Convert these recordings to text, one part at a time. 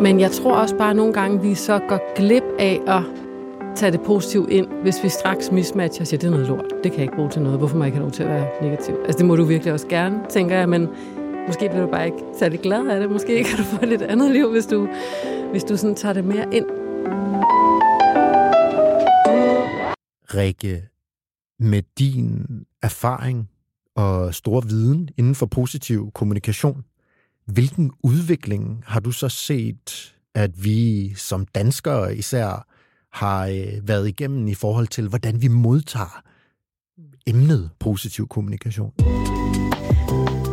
Men jeg tror også bare, at nogle gange, vi så går glip af at tage det positivt ind, hvis vi straks mismatcher og siger, det er noget lort. Det kan jeg ikke bruge til noget. Hvorfor må jeg ikke have lov til at være negativ? Altså, det må du virkelig også gerne, tænker jeg, men måske bliver du bare ikke særlig glad af det. Måske kan du få et lidt andet liv, hvis du, hvis du sådan tager det mere ind. Rikke, med din erfaring og stor viden inden for positiv kommunikation, hvilken udvikling har du så set, at vi som danskere især har øh, været igennem i forhold til, hvordan vi modtager emnet positiv kommunikation?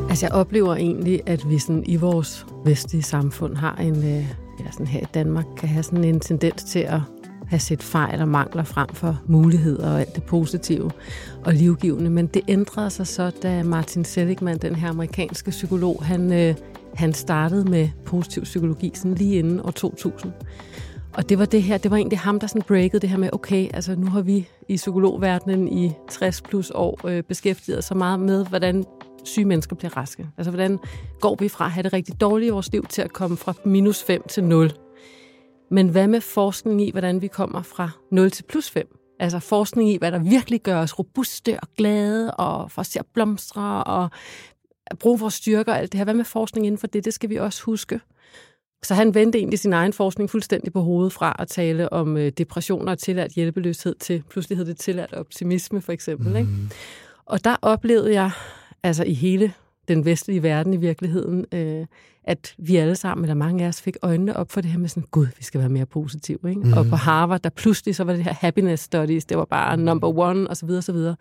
Altså, jeg oplever egentlig, at vi sådan i vores vestlige samfund har en, øh, ja, sådan her i Danmark, kan have sådan en tendens til at have set fejl og mangler frem for muligheder og alt det positive og livgivende. Men det ændrede sig så, da Martin Seligman, den her amerikanske psykolog, han, øh, han startede med positiv psykologi sådan lige inden år 2000. Og det var det her, det var egentlig ham, der sådan breakede det her med, okay, altså nu har vi i psykologverdenen i 60 plus år øh, beskæftiget så meget med, hvordan syge mennesker bliver raske. Altså hvordan går vi fra at have det rigtig dårligt i vores liv til at komme fra minus 5 til 0. Men hvad med forskning i, hvordan vi kommer fra 0 til plus 5? Altså forskning i, hvad der virkelig gør os robuste og glade, og for at blomstre, og bruge vores styrker og alt det her. Hvad med forskning inden for det? Det skal vi også huske. Så han vendte egentlig sin egen forskning fuldstændig på hovedet fra at tale om øh, depressioner og tilladt hjælpeløshed til pludselig hed det tilladt optimisme for eksempel. Mm. Ikke? Og der oplevede jeg altså i hele den vestlige verden i virkeligheden, øh, at vi alle sammen, eller mange af os, fik øjnene op for det her med sådan, gud, vi skal være mere positive. Ikke? Mm. Og på Harvard, der pludselig så var det her happiness studies, det var bare number one, og så videre,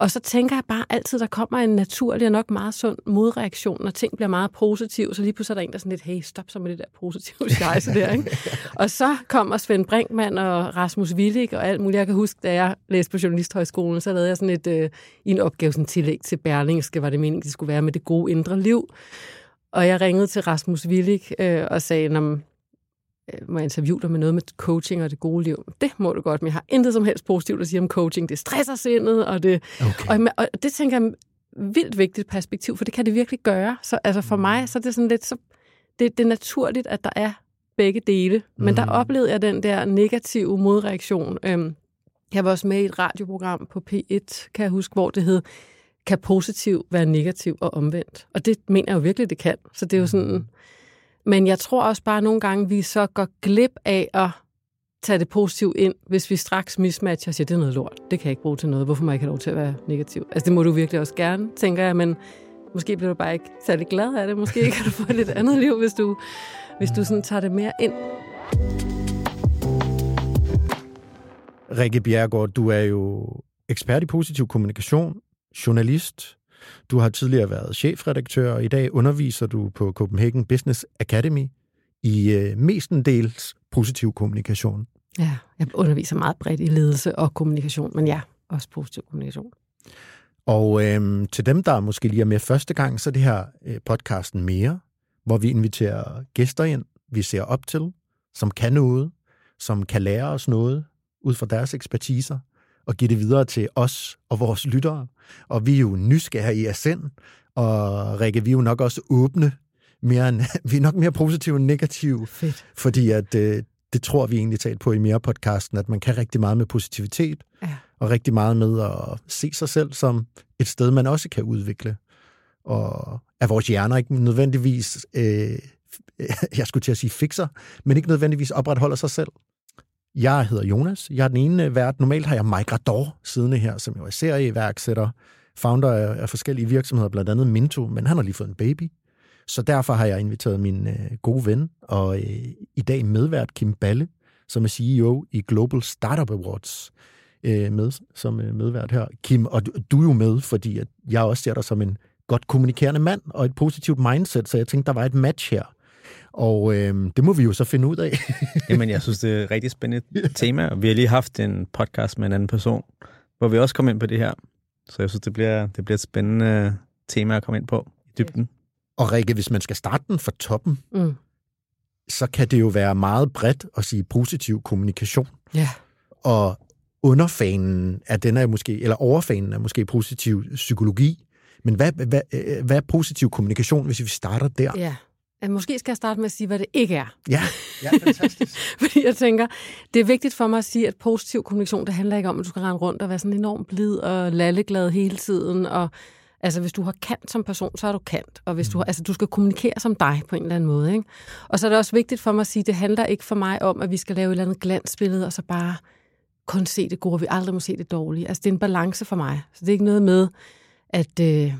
og så tænker jeg bare altid, der kommer en naturlig og nok meget sund modreaktion, når ting bliver meget positive, så lige pludselig er der en, der er sådan lidt, hey, stop så med det der positive scheisse der, ikke? og så kommer Svend Brinkmann og Rasmus Willig og alt muligt. Jeg kan huske, da jeg læste på Journalisthøjskolen, så lavede jeg sådan et, øh, en opgave, sådan tillæg til Berlingske, var det meningen, det skulle være med det gode indre liv. Og jeg ringede til Rasmus Willig øh, og sagde, må jeg interviewe dig med noget med coaching og det gode liv. Det må du godt, men jeg har intet som helst positivt at sige om coaching. Det stresser sindet, og det, okay. og, og det tænker jeg vildt vigtigt perspektiv, for det kan det virkelig gøre. Så altså for mig, så er det sådan lidt, så, det, det er naturligt, at der er begge dele. Men mm. der oplevede jeg den der negative modreaktion. Øhm, jeg var også med i et radioprogram på P1, kan jeg huske, hvor det hed, kan positiv være negativ og omvendt? Og det mener jeg jo virkelig, det kan. Så det er jo sådan, men jeg tror også bare nogle gange, vi så går glip af at tage det positivt ind, hvis vi straks mismatcher og siger, det er noget lort. Det kan jeg ikke bruge til noget. Hvorfor må jeg ikke have lov til at være negativ? Altså det må du virkelig også gerne, tænker jeg, men måske bliver du bare ikke særlig glad af det. Måske kan du få et lidt andet liv, hvis du, hvis du sådan tager det mere ind. Rikke Bjergård, du er jo ekspert i positiv kommunikation, journalist, du har tidligere været chefredaktør, og i dag underviser du på Copenhagen Business Academy i øh, mestendels positiv kommunikation. Ja, jeg underviser meget bredt i ledelse og kommunikation, men ja, også positiv kommunikation. Og øh, til dem, der måske lige er med første gang, så er det her øh, podcasten Mere, hvor vi inviterer gæster ind, vi ser op til, som kan noget, som kan lære os noget ud fra deres ekspertiser, og give det videre til os og vores lyttere. Og vi er jo nysgerrige i sind, og Rikke, vi er jo nok også åbne, mere end, vi er nok mere positive end negative, Fedt. fordi at, øh, det tror vi egentlig talt på i mere podcasten, at man kan rigtig meget med positivitet, ja. og rigtig meget med at se sig selv som et sted, man også kan udvikle. Og er vores hjerner ikke nødvendigvis, øh, jeg skulle til at sige fikser, men ikke nødvendigvis opretholder sig selv. Jeg hedder Jonas. Jeg er den ene øh, vært. Normalt har jeg Mike Rador siddende her, som jo er serieværksætter, founder af, af forskellige virksomheder, blandt andet Minto, men han har lige fået en baby. Så derfor har jeg inviteret min øh, gode ven, og øh, i dag medvært Kim Balle, som er CEO i Global Startup Awards, øh, med som øh, medvært her. Kim, og du, du er jo med, fordi at jeg også ser dig som en godt kommunikerende mand og et positivt mindset, så jeg tænkte, der var et match her. Og øh, det må vi jo så finde ud af. Jamen, jeg synes, det er et rigtig spændende tema, og vi har lige haft en podcast med en anden person, hvor vi også kom ind på det her. Så jeg synes, det bliver, det bliver et spændende tema at komme ind på i dybden. Og Rikke, hvis man skal starte den fra toppen, mm. så kan det jo være meget bredt at sige positiv kommunikation. Ja. Og underfanen er den er måske, eller overfanen er måske positiv psykologi. Men hvad, hvad, hvad er positiv kommunikation, hvis vi starter der? Ja. Måske skal jeg starte med at sige, hvad det ikke er. Ja, ja fantastisk. Fordi jeg tænker, det er vigtigt for mig at sige, at positiv kommunikation, det handler ikke om, at du skal rende rundt og være sådan enormt blid og lalleglad hele tiden. Og, altså, hvis du har kant som person, så er du kant. Og hvis du, har, altså, du skal kommunikere som dig på en eller anden måde. Ikke? Og så er det også vigtigt for mig at sige, at det handler ikke for mig om, at vi skal lave et eller andet glansbillede, og så bare kun se det gode, vi aldrig må se det dårlige. Altså, det er en balance for mig. Så det er ikke noget med, at... Øh,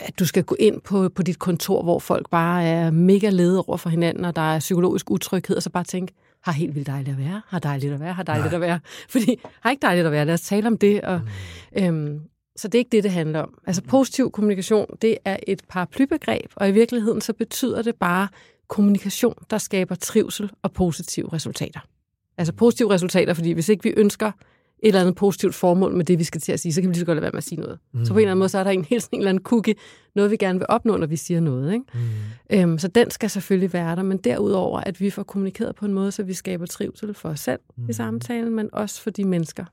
at du skal gå ind på, på dit kontor, hvor folk bare er mega lede over for hinanden, og der er psykologisk utryghed, og så bare tænke, har helt vildt dejligt at være, har dejligt at være, har dejligt Nej. at være. Fordi har ikke dejligt at være, lad os tale om det. Og, mm. øhm, så det er ikke det, det handler om. Altså positiv kommunikation, det er et paraplybegreb, og i virkeligheden så betyder det bare kommunikation, der skaber trivsel og positive resultater. Altså positive resultater, fordi hvis ikke vi ønsker et eller andet positivt formål med det, vi skal til at sige, så kan vi lige så godt lade være med at sige noget. Mm. Så på en eller anden måde, så er der en helt en eller anden cookie, noget vi gerne vil opnå, når vi siger noget. Ikke? Mm. Øhm, så den skal selvfølgelig være der, men derudover, at vi får kommunikeret på en måde, så vi skaber trivsel for os selv mm. i samtalen, men også for de mennesker,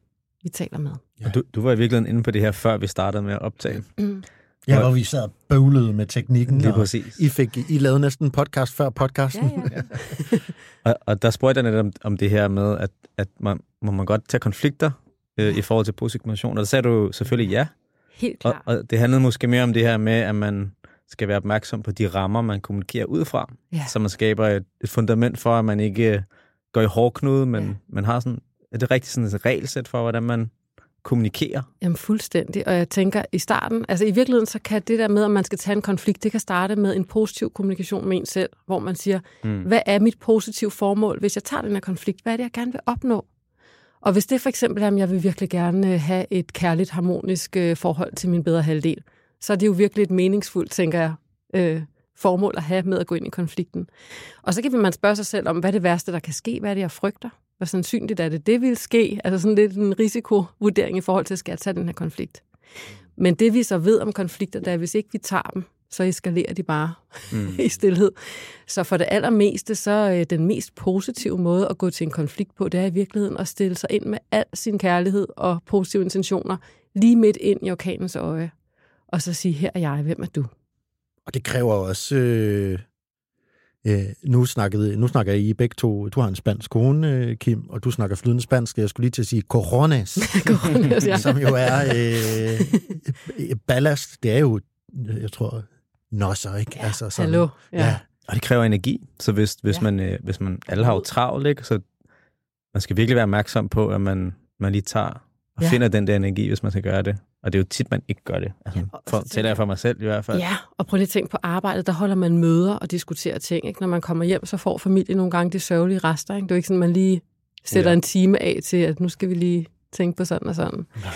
vi taler med. Ja. Du, du var i virkeligheden inde på det her, før vi startede med at optage. Mm. Ja, hvor vi sad og bøvlede med teknikken. Lige præcis. I, fik, I lavede næsten en podcast før podcasten. Ja, ja. og, og der spurgte jeg netop om, om det her med, at, at man, må man godt tage konflikter øh, i forhold til position. Og der sagde du selvfølgelig ja. Helt klart. Og, og det handlede måske mere om det her med, at man skal være opmærksom på de rammer, man kommunikerer ud fra. Ja. Så man skaber et, et fundament for, at man ikke går i hårdknude, men ja. man har sådan, er det rigtig sådan et regelsæt for, hvordan man kommunikerer? Jamen fuldstændig, og jeg tænker i starten, altså i virkeligheden så kan det der med, at man skal tage en konflikt, det kan starte med en positiv kommunikation med en selv, hvor man siger, mm. hvad er mit positive formål, hvis jeg tager den her konflikt? Hvad er det, jeg gerne vil opnå? Og hvis det for eksempel er, at jeg vil virkelig gerne øh, have et kærligt, harmonisk øh, forhold til min bedre halvdel, så er det jo virkelig et meningsfuldt, tænker jeg, øh, formål at have med at gå ind i konflikten. Og så kan man spørge sig selv om, hvad er det værste, der kan ske? Hvad er det, jeg frygter? Hvor sandsynligt er det, det vil ske? Altså sådan lidt en risikovurdering i forhold til, at skal jeg tage den her konflikt? Men det vi så ved om konflikter, det er, at hvis ikke vi tager dem, så eskalerer de bare mm. i stillhed. Så for det allermeste, så øh, den mest positive måde at gå til en konflikt på, det er i virkeligheden at stille sig ind med al sin kærlighed og positive intentioner lige midt ind i orkanens øje. Og så sige, her er jeg, hvem er du? Og det kræver også... Øh, øh, nu, snakkede, nu snakker I begge to... Du har en spansk kone, Kim, og du snakker flydende spansk. Jeg skulle lige til at sige corones. corones ja. Som jo er øh, ballast. Det er jo, jeg tror, nosser, ikke? Ja, altså, sådan, hallo. Ja. ja. Og det kræver energi, så hvis, hvis, ja. man, øh, hvis man, alle har jo travlt, ikke? så man skal virkelig være opmærksom på, at man, man lige tager og ja. finder den der energi, hvis man skal gøre det. Og det er jo tit, man ikke gør det. Altså, ja, for, tæller jeg for mig selv i hvert fald. Ja, og prøv lige at tænke på arbejdet. Der holder man møder og diskuterer ting. Ikke? Når man kommer hjem, så får familien nogle gange de sørgelige rester. Ikke? Det er jo ikke sådan, man lige sætter ja. en time af til, at nu skal vi lige tænke på sådan og sådan. Nej.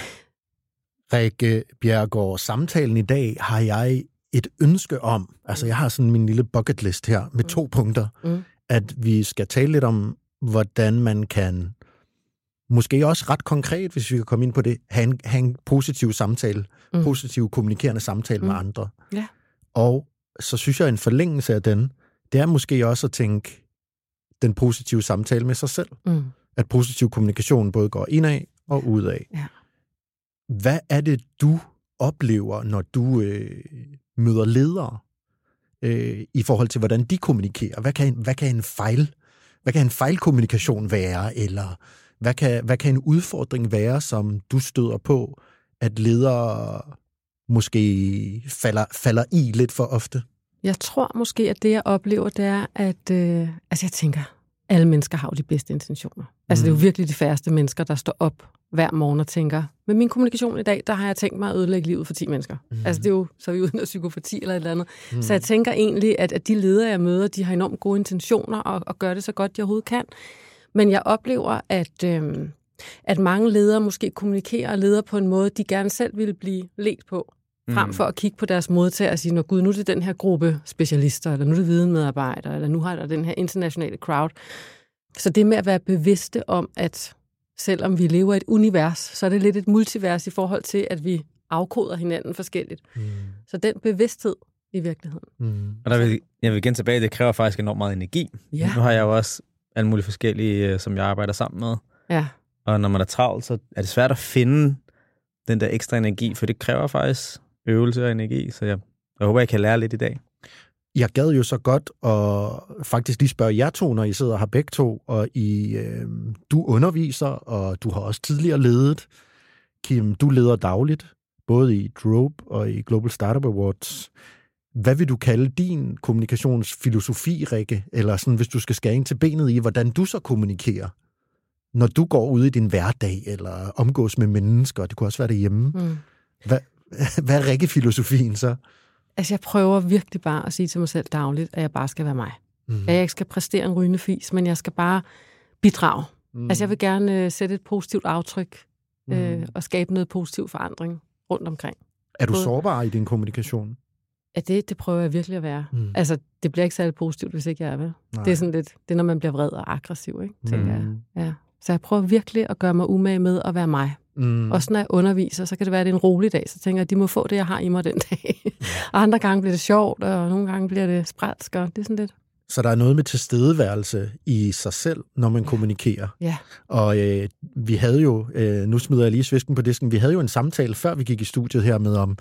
Rikke Bjergård, samtalen i dag har jeg et ønske om, altså jeg har sådan min lille bucket list her med mm. to punkter, mm. at vi skal tale lidt om, hvordan man kan, måske også ret konkret, hvis vi kan komme ind på det, have en, have en positiv samtale, mm. positiv kommunikerende samtale mm. med andre. Ja. Og så synes jeg, en forlængelse af den, det er måske også at tænke den positive samtale med sig selv. Mm. At positiv kommunikation både går indad og udad. Ja. Hvad er det, du oplever, når du øh, møder ledere øh, i forhold til, hvordan de kommunikerer. Hvad kan, hvad kan en fejl, hvad kan en fejlkommunikation være, eller hvad kan, hvad kan en udfordring være, som du støder på, at ledere måske falder, falder i lidt for ofte? Jeg tror måske, at det, jeg oplever, det er, at øh, altså jeg tænker, alle mennesker har jo de bedste intentioner. Altså, mm. det er jo mm. virkelig de færreste mennesker, der står op hver morgen og tænker, med min kommunikation i dag, der har jeg tænkt mig at ødelægge livet for 10 mennesker. Mm. Altså, det er jo, så er vi uden psykopati eller et eller andet. Mm. Så jeg tænker egentlig, at, at de ledere, jeg møder, de har enormt gode intentioner og, og gør det så godt, de overhovedet kan. Men jeg oplever, at, øh, at mange ledere måske kommunikerer og leder på en måde, de gerne selv ville blive let på frem mm. for at kigge på deres modtager og sige, når gud, nu er det den her gruppe specialister, eller nu er det videnmedarbejdere, eller nu har der den her internationale crowd. Så det med at være bevidste om, at selvom vi lever i et univers, så er det lidt et multivers i forhold til, at vi afkoder hinanden forskelligt. Mm. Så den bevidsthed i virkeligheden. Mm. Og der vil, jeg vil igen tilbage, det kræver faktisk enormt meget energi. Ja. Nu har jeg jo også alle mulige forskellige, øh, som jeg arbejder sammen med. Ja. Og når man er travlt, så er det svært at finde den der ekstra energi, for det kræver faktisk øvelse og energi, så jeg, jeg håber, jeg kan lære lidt i dag. jeg gad jo så godt og faktisk lige spørge jer to, når I sidder her begge to, og I, øh, du underviser, og du har også tidligere ledet. Kim, du leder dagligt, både i Drope og i Global Startup Awards. Hvad vil du kalde din kommunikationsfilosofi, Rikke? Eller sådan, hvis du skal skære ind til benet i, hvordan du så kommunikerer, når du går ud i din hverdag, eller omgås med mennesker, det kunne også være derhjemme. Mm. Hvad, hvad er Rikke-filosofien så? Altså, jeg prøver virkelig bare at sige til mig selv dagligt, at jeg bare skal være mig. Mm. At jeg ikke skal præstere en rygende fis, men jeg skal bare bidrage. Mm. Altså, jeg vil gerne uh, sætte et positivt aftryk mm. øh, og skabe noget positiv forandring rundt omkring. Er du Både... sårbar i din kommunikation? Ja, det, det prøver jeg virkelig at være. Mm. Altså, det bliver ikke særlig positivt, hvis ikke jeg er med. Det er sådan lidt, det er, når man bliver vred og aggressiv, ikke? Tænker mm. jeg. Ja. Så jeg prøver virkelig at gøre mig umage med at være mig. Mm. Også når jeg underviser, så kan det være, at det er en rolig dag, så tænker jeg, at de må få det, jeg har i mig den dag. og andre gange bliver det sjovt, og nogle gange bliver det sprælsk, og det er sådan lidt... Så der er noget med tilstedeværelse i sig selv, når man ja. kommunikerer. Ja. Og øh, vi havde jo, øh, nu smider jeg lige svisken på disken, vi havde jo en samtale, før vi gik i studiet her med om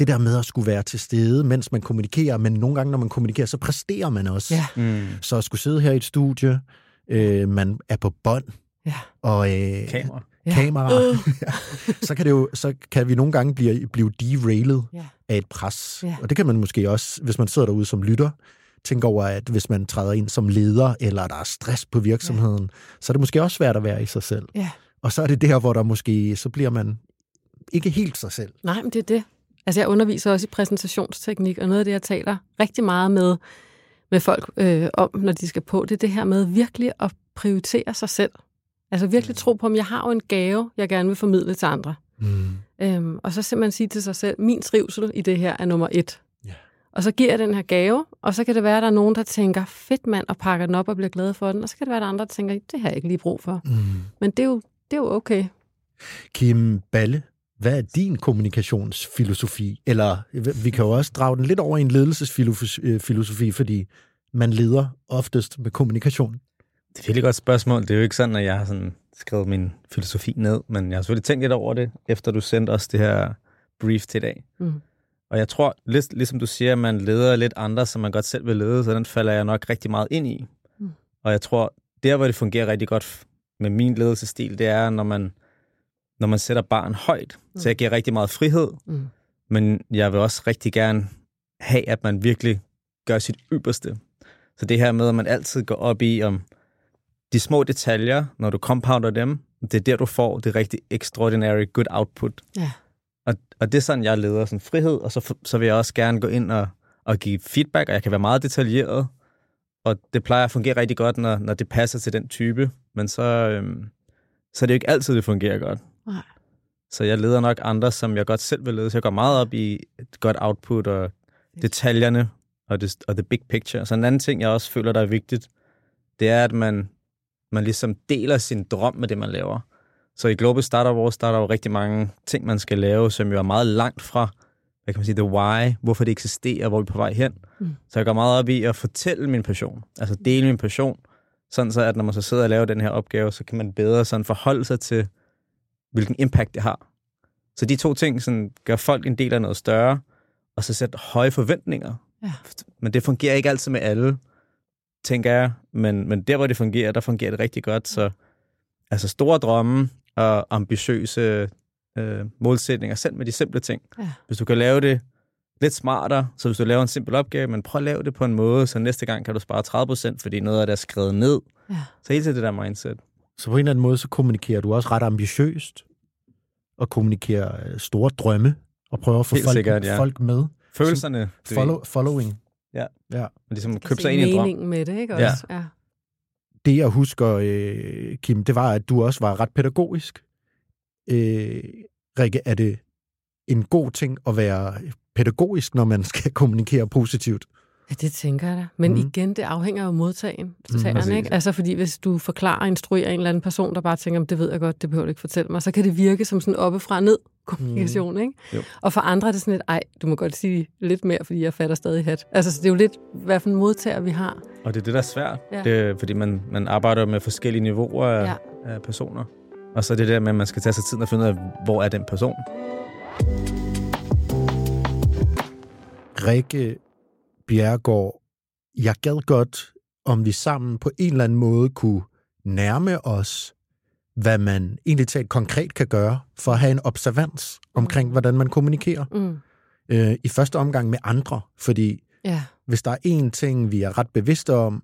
det der med at skulle være til stede, mens man kommunikerer, men nogle gange, når man kommunikerer, så præsterer man også. Ja. Mm. Så at skulle sidde her i et studie, øh, man er på bånd, ja. og øh, kamera ja. kamera, øh. ja. så kan det jo, så kan vi nogle gange blive, blive derailet ja. af et pres. Ja. Og det kan man måske også, hvis man sidder derude som lytter, tænke over, at hvis man træder ind som leder, eller der er stress på virksomheden, ja. så er det måske også svært at være i sig selv. Ja. Og så er det der, hvor der måske, så bliver man ikke helt sig selv. Nej, men det er det. Altså jeg underviser også i præsentationsteknik, og noget af det, jeg taler rigtig meget med, med folk øh, om, når de skal på, det er det her med virkelig at prioritere sig selv. Altså virkelig tro på, at jeg har jo en gave, jeg gerne vil formidle til andre. Mm. Øhm, og så simpelthen sige til sig selv, min trivsel i det her er nummer et. Yeah. Og så giver jeg den her gave, og så kan det være, at der er nogen, der tænker, fedt mand, og pakker den op og bliver glad for den. Og så kan det være, at der er andre, der tænker, det har jeg ikke lige brug for. Mm. Men det er, jo, det er jo okay. Kim Balle, hvad er din kommunikationsfilosofi? Eller vi kan jo også drage den lidt over i en ledelsesfilosofi, fordi man leder oftest med kommunikation. Det er et virkelig godt spørgsmål. Det er jo ikke sådan, at jeg har sådan skrevet min filosofi ned, men jeg har selvfølgelig tænkt lidt over det, efter du sendte os det her brief til i dag. Mm. Og jeg tror, lidt, ligesom du siger, at man leder lidt andre, som man godt selv vil lede, så den falder jeg nok rigtig meget ind i. Mm. Og jeg tror, der hvor det fungerer rigtig godt med min ledelsestil, det er, når man, når man sætter barn højt. Mm. Så jeg giver rigtig meget frihed, mm. men jeg vil også rigtig gerne have, at man virkelig gør sit ypperste. Så det her med, at man altid går op i, om de små detaljer, når du compounder dem, det er der, du får det rigtig extraordinary good output. Ja. Og, og det er sådan, jeg leder sådan frihed, og så, så vil jeg også gerne gå ind og, og give feedback, og jeg kan være meget detaljeret, og det plejer at fungere rigtig godt, når, når det passer til den type, men så, øhm, så er det jo ikke altid, det fungerer godt. Nej. Så jeg leder nok andre, som jeg godt selv vil lede, så jeg går meget op i et godt output og detaljerne og, det, og the big picture. Så en anden ting, jeg også føler, der er vigtigt, det er, at man man ligesom deler sin drøm med det, man laver. Så i Global Startup Wars, der er der jo rigtig mange ting, man skal lave, som jo er meget langt fra, hvad kan man sige, the why, hvorfor det eksisterer, hvor vi er på vej hen. Mm. Så jeg går meget op i at fortælle min passion, altså dele min passion, sådan så, at når man så sidder og laver den her opgave, så kan man bedre sådan forholde sig til, hvilken impact det har. Så de to ting sådan, gør folk en del af noget større, og så sætte høje forventninger. Ja. Men det fungerer ikke altid med alle tænker jeg. Men, men der, hvor det fungerer, der fungerer det rigtig godt. Så altså store drømme og ambitiøse øh, målsætninger, selv med de simple ting. Ja. Hvis du kan lave det lidt smartere, så hvis du laver en simpel opgave, men prøv at lave det på en måde, så næste gang kan du spare 30%, fordi noget af det er skrevet ned. Ja. Så hele tiden det der mindset. Så på en eller anden måde, så kommunikerer du også ret ambitiøst, og kommunikerer øh, store drømme, og prøver at få folk, sikkert, ja. folk med. Følelserne. Follow, following. Ja. ja. Men ligesom købe sig ind i en drøm. med det, ikke også? Ja. ja. Det, jeg husker, øh, Kim, det var, at du også var ret pædagogisk. Øh, Rikke, er det en god ting at være pædagogisk, når man skal kommunikere positivt? Ja, det tænker jeg da. Men mm. igen, det afhænger jo af modtagen. Mm, ikke? Altså, fordi hvis du forklarer og instruerer en eller anden person, der bare tænker, det ved jeg godt, det behøver du ikke fortælle mig, så kan det virke som sådan oppefra ned kommunikation, mm. ikke? Jo. Og for andre er det sådan lidt, ej, du må godt sige lidt mere, fordi jeg fatter stadig hat. Altså, så det er jo lidt, hvad for en modtager vi har. Og det er det, der er svært. Ja. Det, fordi man, man arbejder med forskellige niveauer af, ja. af personer. Og så er det der med, at man skal tage sig tid og finde ud af, hvor er den person. Rikke Bjergård, jeg gad godt, om vi sammen på en eller anden måde kunne nærme os, hvad man egentlig talt konkret kan gøre for at have en observans omkring, mm. hvordan man kommunikerer. Mm. Øh, I første omgang med andre, fordi ja. hvis der er én ting, vi er ret bevidste om,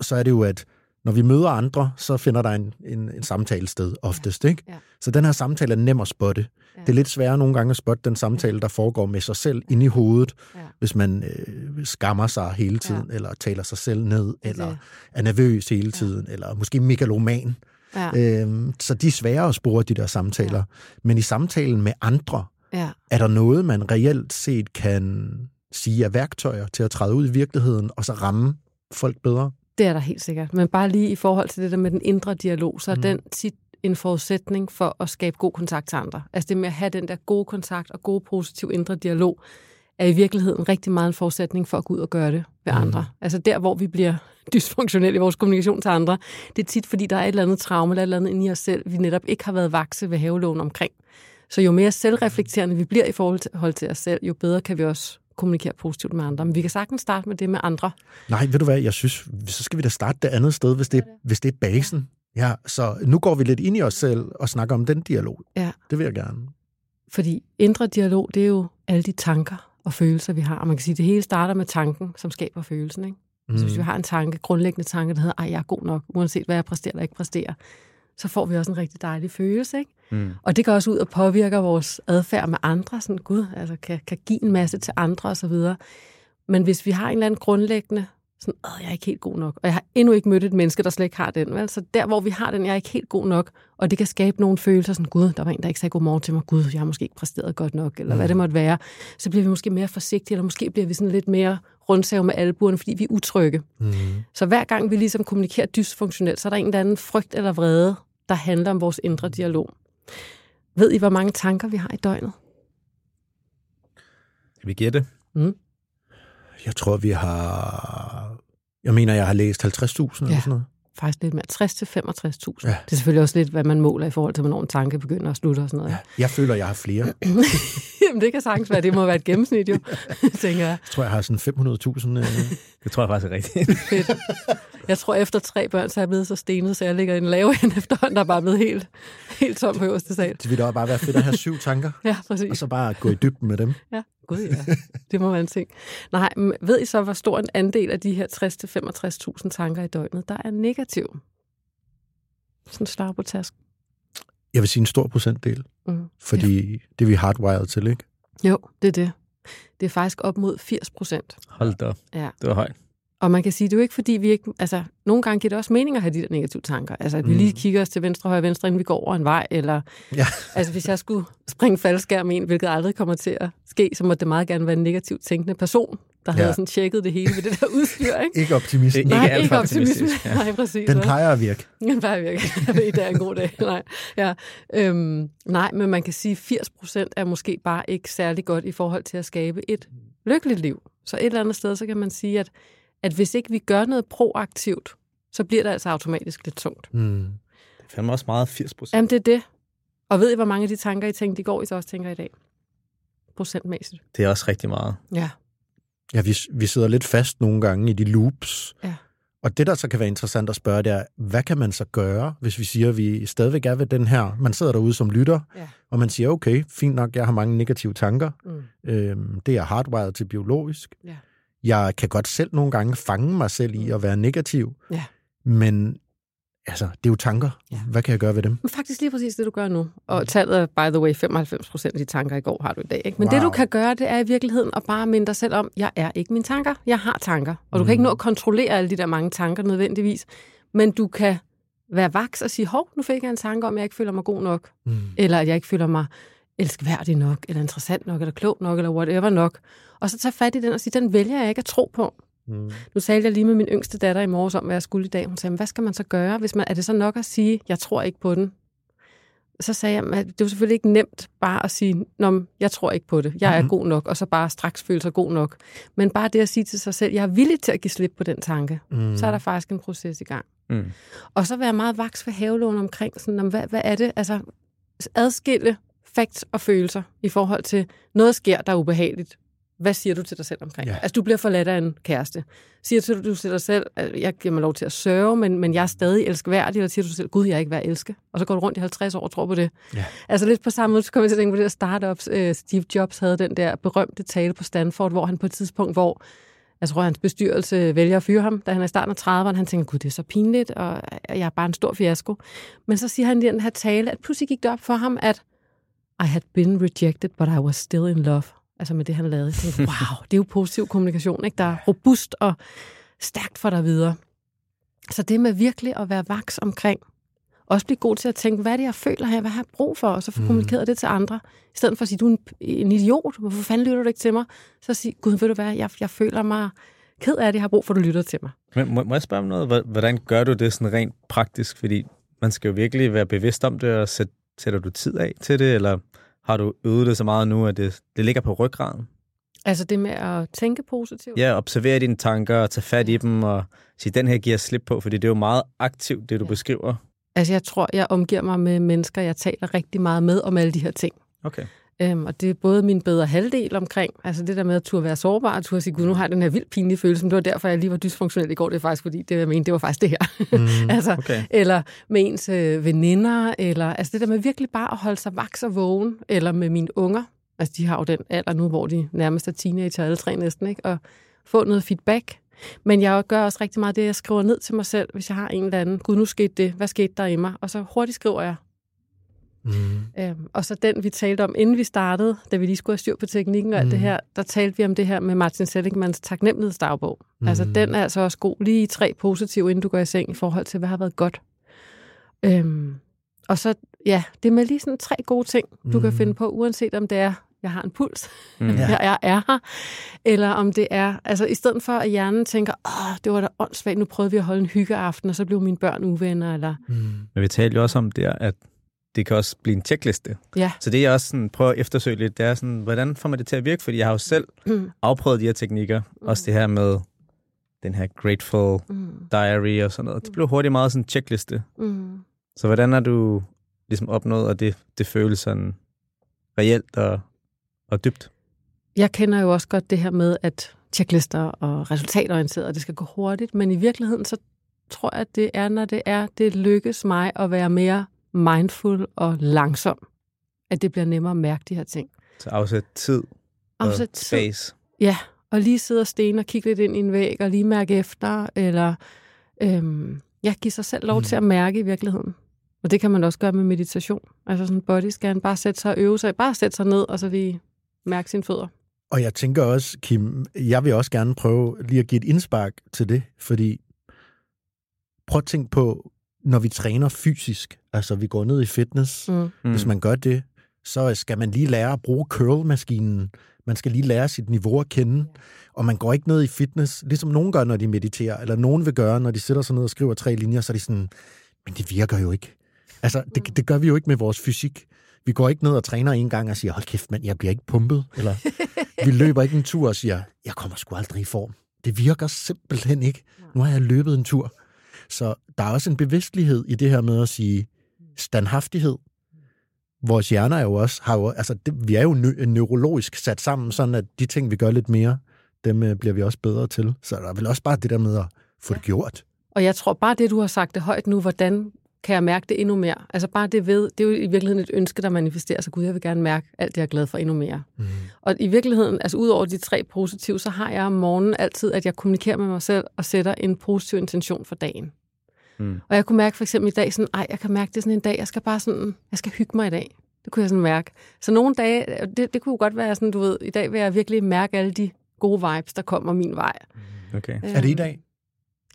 så er det jo, at når vi møder andre, så finder der en, en, en samtale sted oftest. Ikke? Ja. Så den her samtale er nem at spotte. Ja. Det er lidt sværere nogle gange at spotte den samtale, der foregår med sig selv inde i hovedet, ja. hvis man øh, skammer sig hele tiden, ja. eller taler sig selv ned, eller er nervøs hele tiden, ja. eller måske megaloman. Ja. Øhm, så de er svære at spore, de der samtaler. Ja. Men i samtalen med andre, ja. er der noget, man reelt set kan sige er værktøjer til at træde ud i virkeligheden, og så ramme folk bedre? Det er der helt sikkert. Men bare lige i forhold til det der med den indre dialog, så er mm. den tit en forudsætning for at skabe god kontakt til andre. Altså det med at have den der gode kontakt og gode positiv indre dialog, er i virkeligheden rigtig meget en forudsætning for at gå ud og gøre det ved mm. andre. Altså der, hvor vi bliver dysfunktionelle i vores kommunikation til andre, det er tit, fordi der er et eller andet traume eller et eller andet inde i os selv, vi netop ikke har været vakse ved havelån omkring. Så jo mere selvreflekterende vi bliver i forhold til os selv, jo bedre kan vi også kommunikere positivt med andre. Men vi kan sagtens starte med det med andre. Nej, ved du hvad, jeg synes, så skal vi da starte det andet sted, hvis det, hvis det er basen. Ja, så nu går vi lidt ind i os selv og snakker om den dialog. Ja. Det vil jeg gerne. Fordi indre dialog, det er jo alle de tanker og følelser, vi har. Og man kan sige, at det hele starter med tanken, som skaber følelsen. Ikke? Mm. Så hvis vi har en tanke, grundlæggende tanke, der hedder, at jeg er god nok, uanset hvad jeg præsterer eller ikke præsterer, så får vi også en rigtig dejlig følelse. Ikke? Mm. Og det går også ud og påvirker vores adfærd med andre. Sådan, Gud, altså kan, kan give en masse til andre osv. Men hvis vi har en eller anden grundlæggende, sådan, Åh, jeg er ikke helt god nok, og jeg har endnu ikke mødt et menneske, der slet ikke har den. Vel? Så der, hvor vi har den, jeg er ikke helt god nok, og det kan skabe nogle følelser, sådan, Gud, der var en, der ikke sagde godmorgen til mig, Gud, jeg har måske ikke præsteret godt nok, eller mm. hvad det måtte være, så bliver vi måske mere forsigtige, eller måske bliver vi sådan lidt mere rundsav med albuerne, fordi vi er utrygge. Mm. Så hver gang vi ligesom kommunikerer dysfunktionelt, så er der en eller anden frygt eller vrede, der handler om vores indre dialog. Ved I, hvor mange tanker vi har i døgnet? Kan vi gætte? Mm. Jeg tror, vi har... Jeg mener, jeg har læst 50.000 ja. eller sådan noget. faktisk lidt mere. 60 til 65.000. Ja. Det er selvfølgelig også lidt, hvad man måler i forhold til, hvornår en tanke begynder at slutte og sådan noget. Ja. Jeg føler, jeg har flere. Jamen, det kan sagtens være. Det må være et gennemsnit, jo, tænker jeg. Jeg tror, jeg har sådan 500.000. Øh. det tror jeg faktisk er rigtigt. Fedt. Jeg tror, efter tre børn, så er jeg blevet så stenet, så jeg ligger i en lave end efterhånden, der er bare blevet helt, helt tom på øverste sal. Det vil da bare være fedt at have syv tanker. ja, præcis. Og så bare gå i dybden med dem. Ja, gud ja. Det må være en ting. Nej, men ved I så, hvor stor en andel af de her 60-65.000 tanker i døgnet, der er negativ? Sådan slag på tasken. Jeg vil sige en stor procentdel. Mm. Fordi ja. det er vi hardwired til, ikke? Jo, det er det. Det er faktisk op mod 80 procent. Hold da. Ja. Det var højt. Og man kan sige, det er jo ikke fordi, vi ikke... Altså, nogle gange giver det også mening at have de der negative tanker. Altså, at vi mm. lige kigger os til venstre, højre, venstre, inden vi går over en vej. Eller, ja. altså, hvis jeg skulle springe faldskærm ind, hvilket aldrig kommer til at ske, så må det meget gerne være en negativt tænkende person, der ja. havde sådan tjekket det hele ved det der udstyr. Ikke, ikke optimistisk. Nej, ikke, ikke optimistisk. Ja. Nej, præcis. Den plejer at virke. Den plejer at virke. Ved, det er en god dag. Nej, ja. øhm, nej men man kan sige, at 80 procent er måske bare ikke særlig godt i forhold til at skabe et lykkeligt liv. Så et eller andet sted, så kan man sige, at at hvis ikke vi gør noget proaktivt, så bliver det altså automatisk lidt tungt. Mm. Det er fandme også meget 80 procent. Jamen, det er det. Og ved I, hvor mange af de tanker, I tænkte i går, I så også tænker i dag? Procentmæssigt. Det er også rigtig meget. Ja. Ja, vi, vi sidder lidt fast nogle gange i de loops. Ja. Og det, der så kan være interessant at spørge, det er, hvad kan man så gøre, hvis vi siger, at vi stadigvæk er ved den her... Man sidder derude som lytter, ja. og man siger, okay, fint nok, jeg har mange negative tanker. Mm. Øhm, det er hardwired til biologisk. Ja. Jeg kan godt selv nogle gange fange mig selv i mm. at være negativ. Ja. Men altså, det er jo tanker. Ja. Hvad kan jeg gøre ved dem? Men faktisk lige præcis det, du gør nu. Og tallet er, by the way, 95 procent af de tanker i går har du i dag. Ikke? Men wow. det, du kan gøre, det er i virkeligheden at bare minde dig selv om, jeg er ikke mine tanker. Jeg har tanker. Og du mm. kan ikke nå at kontrollere alle de der mange tanker nødvendigvis. Men du kan være vaks og sige, hov, nu fik jeg en tanke om, at jeg ikke føler mig god nok. Mm. Eller at jeg ikke føler mig elskværdig nok, eller interessant nok, eller klog nok, eller whatever nok. Og så tage fat i den og sige, den vælger jeg ikke at tro på. Mm. Nu talte jeg lige med min yngste datter i morges om, hvad jeg skulle i dag. Hun sagde, hvad skal man så gøre? Hvis man, er det så nok at sige, jeg tror ikke på den? Så sagde jeg, at det er selvfølgelig ikke nemt bare at sige, Nå, jeg tror ikke på det, jeg er mm. god nok, og så bare straks føle sig god nok. Men bare det at sige til sig selv, jeg er villig til at give slip på den tanke, mm. så er der faktisk en proces i gang. Mm. Og så være meget vaks for havelån omkring, sådan, hvad, hvad er det? Altså adskille facts og følelser i forhold til noget sker, der er ubehageligt. hvad siger du til dig selv omkring? Ja. Altså, du bliver forladt af en kæreste. Siger du, til dig selv, at jeg giver mig lov til at sørge, men, men jeg er stadig elskværdig, eller siger du til dig selv, gud, jeg er ikke værd at elske? Og så går du rundt i 50 år og tror på det. Ja. Altså lidt på samme måde, så kommer jeg til at tænke på det der startups. Uh, Steve Jobs havde den der berømte tale på Stanford, hvor han på et tidspunkt, hvor jeg tror, hans bestyrelse vælger at fyre ham, da han er i starten af 30'erne. Han tænker, gud, det er så pinligt, og jeg er bare en stor fiasko. Men så siger han i den her tale, at pludselig gik det op for ham, at I had been rejected, but I was still in love. Altså med det, han lavede. Jeg tænkte, wow, det er jo positiv kommunikation, ikke? der er robust og stærkt for dig videre. Så det med virkelig at være vaks omkring, også blive god til at tænke, hvad er det, jeg føler her, hvad har jeg brug for, og så få mm. kommunikeret det til andre. I stedet for at sige, du er en, en idiot, hvorfor fanden lytter du ikke til mig? Så sige, gud, ved du hvad, jeg, jeg føler mig ked af det, jeg har brug for, at du lytter til mig. Men må, må jeg spørge om noget? Hvordan gør du det sådan rent praktisk? Fordi man skal jo virkelig være bevidst om det, og sæt, sætter du tid af til det, eller har du øvet det så meget nu, at det, det ligger på ryggraden? Altså det med at tænke positivt? Ja, observere dine tanker og tage fat i dem og sige, den her giver slip på, fordi det er jo meget aktivt, det du ja. beskriver. Altså jeg tror, jeg omgiver mig med mennesker, jeg taler rigtig meget med om alle de her ting. Okay. Øhm, og det er både min bedre halvdel omkring, altså det der med at turde være sårbar, at turde sige, gud, nu har jeg den her vildt pinlige følelse, men det var derfor, jeg lige var dysfunktionel i går, det er faktisk fordi, det jeg mente, det var faktisk det her. Mm, altså, okay. Eller med ens øh, veninder, eller altså det der med virkelig bare at holde sig vaks og vågen, eller med mine unger, altså de har jo den alder nu, hvor de nærmest er teenager, alle tre næsten, ikke? og få noget feedback. Men jeg gør også rigtig meget det, jeg skriver ned til mig selv, hvis jeg har en eller anden, gud, nu skete det, hvad skete der i mig? Og så hurtigt skriver jeg, Mm. Øhm, og så den, vi talte om, inden vi startede, da vi lige skulle have styr på teknikken og alt mm. det her, der talte vi om det her med Martin Seligmans taknemmelighedsdagbog. Mm. Altså, den er altså også god. Lige tre positive, inden du går i seng, i forhold til, hvad har været godt. Øhm, og så, ja, det er med lige sådan tre gode ting, du mm. kan finde på, uanset om det er, jeg har en puls, mm. jeg, jeg er her, eller om det er, altså i stedet for, at hjernen tænker, åh, det var da åndssvagt, nu prøvede vi at holde en hyggeaften, og så blev mine børn uvenner, eller... Mm. Men vi talte jo også om det, at det kan også blive en checkliste. Ja. Så det, jeg også sådan prøver at eftersøge lidt, det er sådan, hvordan får man det til at virke? Fordi jeg har jo selv mm. afprøvet de her teknikker. Mm. Også det her med den her grateful mm. diary og sådan noget. Det blev hurtigt meget sådan en checkliste. Mm. Så hvordan har du ligesom opnået, at det, det føles sådan reelt og, og dybt? Jeg kender jo også godt det her med, at checklister og resultatorienteret, og det skal gå hurtigt, men i virkeligheden så tror jeg, at det er, når det er, det lykkes mig at være mere mindful og langsom, at det bliver nemmere at mærke de her ting. Så afsæt tid afsæt og space. Tid. Ja, og lige sidde og stene og kigge lidt ind i en væg, og lige mærke efter, eller øhm, ja, give sig selv lov mm. til at mærke i virkeligheden. Og det kan man også gøre med meditation. Altså sådan body scan, bare sætte sig og øve sig, bare sætte sig ned, og så lige mærke sine fødder. Og jeg tænker også, Kim, jeg vil også gerne prøve lige at give et indspark til det, fordi prøv at tænke på, når vi træner fysisk, altså vi går ned i fitness, mm. hvis man gør det, så skal man lige lære at bruge curl-maskinen. Man skal lige lære sit niveau at kende. Og man går ikke ned i fitness, ligesom nogen gør, når de mediterer, eller nogen vil gøre, når de sætter sig ned og skriver tre linjer, så er de sådan, men det virker jo ikke. Altså, det, det gør vi jo ikke med vores fysik. Vi går ikke ned og træner en gang og siger, hold kæft, mand, jeg bliver ikke pumpet. Eller vi løber ikke en tur og siger, jeg kommer sgu aldrig i form. Det virker simpelthen ikke. Nu har jeg løbet en tur. Så der er også en bevidstlighed i det her med at sige standhaftighed. Vores hjerner er jo også, har jo, altså det, vi er jo nø- neurologisk sat sammen, sådan at de ting, vi gør lidt mere, dem øh, bliver vi også bedre til. Så der er vel også bare det der med at få det gjort. Og jeg tror bare det, du har sagt det højt nu, hvordan kan jeg mærke det endnu mere? Altså bare det ved, det er jo i virkeligheden et ønske, der manifesterer sig. Gud, jeg vil gerne mærke alt det, jeg er glad for endnu mere. Mm. Og i virkeligheden, altså ud over de tre positive, så har jeg om morgenen altid, at jeg kommunikerer med mig selv og sætter en positiv intention for dagen. Mm. Og jeg kunne mærke for eksempel i dag sådan, ej, jeg kan mærke det sådan en dag, jeg skal bare sådan, jeg skal hygge mig i dag. Det kunne jeg sådan mærke. Så nogle dage, det, det kunne godt være sådan, du ved, i dag vil jeg virkelig mærke alle de gode vibes, der kommer min vej. Okay. Øhm, er det i dag?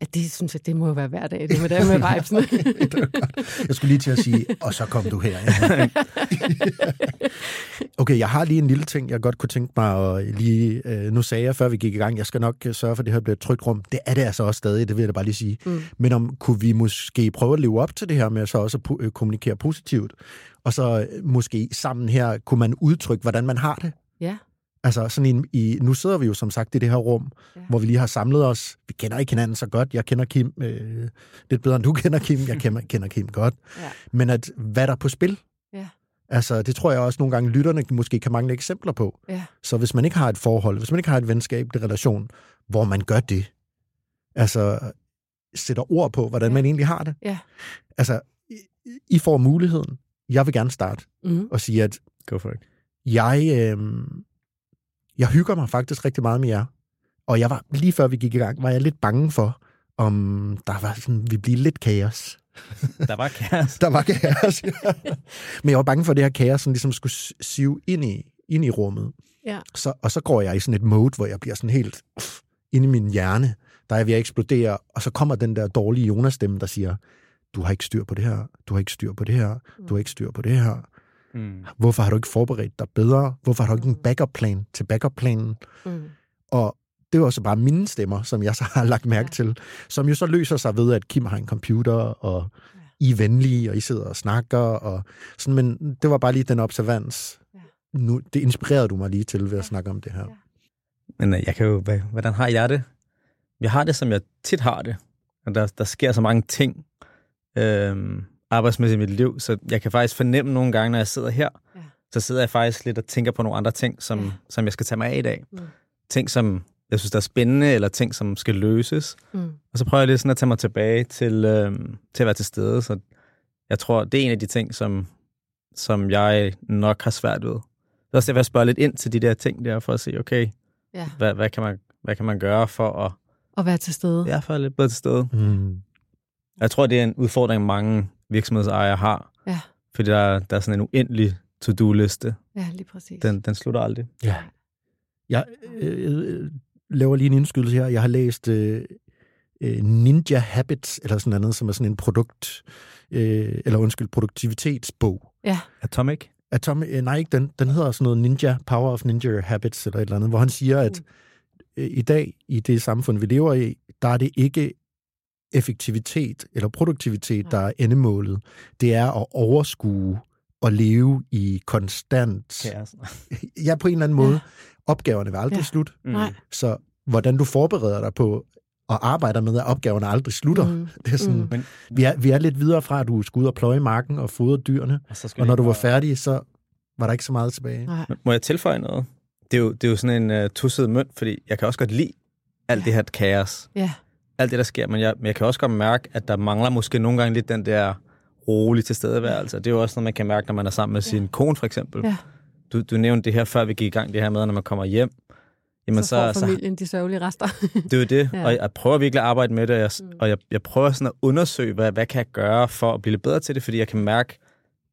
Ja, det synes jeg, det må jo være hver dag, det med det med vibesene. jeg skulle lige til at sige, og så kom du her. Okay, jeg har lige en lille ting, jeg godt kunne tænke mig at lige... Øh, nu sagde jeg, før vi gik i gang, jeg skal nok øh, sørge for, at det her bliver et trygt rum. Det er det altså også stadig, det vil jeg da bare lige sige. Mm. Men om kunne vi måske prøve at leve op til det her med at så også øh, kommunikere positivt, og så måske sammen her kunne man udtrykke, hvordan man har det. Ja. Altså sådan en, i, nu sidder vi jo som sagt i det her rum, ja. hvor vi lige har samlet os. Vi kender ikke hinanden så godt. Jeg kender Kim øh, lidt bedre, end du kender Kim. Jeg kender, kender Kim godt. Ja. Men at, hvad er der på spil? Ja. Altså, det tror jeg også nogle gange, lytterne måske kan mangle eksempler på. Ja. Så hvis man ikke har et forhold, hvis man ikke har et venskab, en relation, hvor man gør det, altså sætter ord på, hvordan ja. man egentlig har det. Ja. Altså, I, I får muligheden. Jeg vil gerne starte mm. og sige, at Go for it. jeg, øh, jeg hygger mig faktisk rigtig meget med jer. Og jeg var, lige før vi gik i gang, var jeg lidt bange for, om der var sådan, vi blive lidt kaos. Der var kaos. der var kaos, ja. Men jeg var bange for, at det her kaos sådan ligesom skulle sive ind i, ind i rummet. Ja. Så, og så går jeg i sådan et mode, hvor jeg bliver sådan helt uff, inde i min hjerne, der er ved at eksplodere, og så kommer den der dårlige Jonas-stemme, der siger, du har ikke styr på det her, du har ikke styr på det her, du har ikke styr på det her. Mm. Hvorfor har du ikke forberedt dig bedre? Hvorfor har du ikke en backup-plan til backup-planen? Mm. Og det er også bare mine stemmer, som jeg så har lagt mærke ja. til, som jo så løser sig ved, at Kim har en computer, og I er venlige, og I sidder og snakker, og sådan, men det var bare lige den observans. Ja. Nu, det inspirerede du mig lige til ved at snakke om det her. Ja. Men øh, jeg kan jo, hvad- hvordan har jeg det? Jeg har det, som jeg tit har det. Og der, der sker så mange ting øhm, arbejdsmæssigt i mit liv, så jeg kan faktisk fornemme nogle gange, når jeg sidder her, Ja. så sidder jeg faktisk lidt og tænker på nogle andre ting, som, Ja. som jeg skal tage mig af i dag. Mm. Ting, som jeg synes, der er spændende, eller ting, som skal løses. Mm. Og så prøver jeg lidt sådan at tage mig tilbage til, øhm, til at være til stede. Så jeg tror, det er en af de ting, som, som jeg nok har svært ved. Det er også derfor, jeg spørger lidt ind til de der ting der, for at se, okay, Ja. hvad, hvad, kan, man, hvad kan man gøre for at Og være til stede. ja, for at være lidt bedre til stede? Mm. Jeg tror, det er en udfordring, mange virksomhedsejere har. Ja. Fordi der, der er sådan en uendelig to-do-liste. Ja, lige præcis. Den, den slutter aldrig. Ja. Jeg øh, øh, laver lige en indskydelse her. Jeg har læst øh, øh, Ninja Habits, eller sådan noget, som er sådan en produkt, øh, eller undskyld, produktivitetsbog. Ja. Atomic? Atom, øh, nej, ikke den. Den hedder sådan noget Ninja, Power of Ninja Habits, eller et eller andet, hvor han siger, at øh, i dag, i det samfund, vi lever i, der er det ikke effektivitet eller produktivitet, der er endemålet. Det er at overskue og leve i konstant... Kaos. Ja, på en eller anden måde. Ja. Opgaverne vil aldrig Ja. slutte. Mm. Nej. Så hvordan du forbereder dig på og arbejder med, at opgaverne aldrig slutter. Mm. Det er sådan, Mm. Vi, er, vi er lidt videre fra, at du skulle ud og pløje marken og fodre dyrene, og, så og når du var færdig, så var der ikke så meget tilbage. Nej. Må jeg tilføje noget? Det er jo, det er jo sådan en uh, tusset mønt, fordi jeg kan også godt lide alt Ja. det her kaos. Ja. Alt det, der sker, men jeg, men jeg kan også godt mærke, at der mangler måske nogle gange lidt den der rolige tilstedeværelse. Det er jo også noget, man kan mærke, når man er sammen med sin kone, for eksempel. Ja. Du, du nævnte det her, før vi gik i gang, det her med, når man kommer hjem. Jamen, så får familien de sørgelige rester. Det er jo det, Ja. og jeg prøver virkelig at arbejde med det, og jeg, Mm. og jeg, jeg prøver sådan at undersøge, hvad, hvad kan jeg gøre for at blive lidt bedre til det, fordi jeg kan mærke,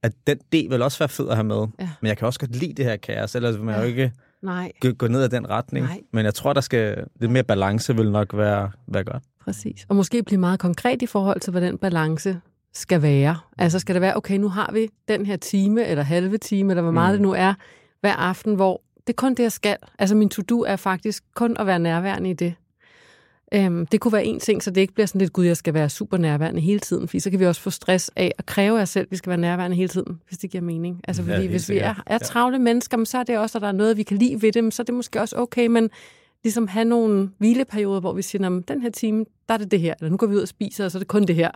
at den del vil også være fed at have med. Ja. Men jeg kan også godt lide det her kaos, ellers vil man Ja. jo ikke Nej, gå, gå ned ad den retning. Nej. Men jeg tror, der skal lidt mere balance vil nok være, være godt. Præcis. Og måske blive meget konkret i forhold til, hvad den balance skal være. Altså skal det være, okay, nu har vi den her time, eller halve time, eller hvor meget Mm. det nu er, hver aften, hvor det er kun det, jeg skal. Altså min to-do er faktisk kun at være nærværende i det. Øhm, det kunne være en ting, så det ikke bliver sådan lidt, gud, jeg skal være super nærværende hele tiden, fordi så kan vi også få stress af at kræve af os selv, at vi skal være nærværende hele tiden, hvis det giver mening. Altså Ja, fordi helt hvis vi er, er Ja. travle mennesker, men så er det også, at der er noget, vi kan lide ved dem, så er det måske også okay, men ligesom have nogle hvileperioder, hvor vi siger, "Nå, men den her time, der er det det her, eller nu går vi ud og spiser, og så er det kun det her,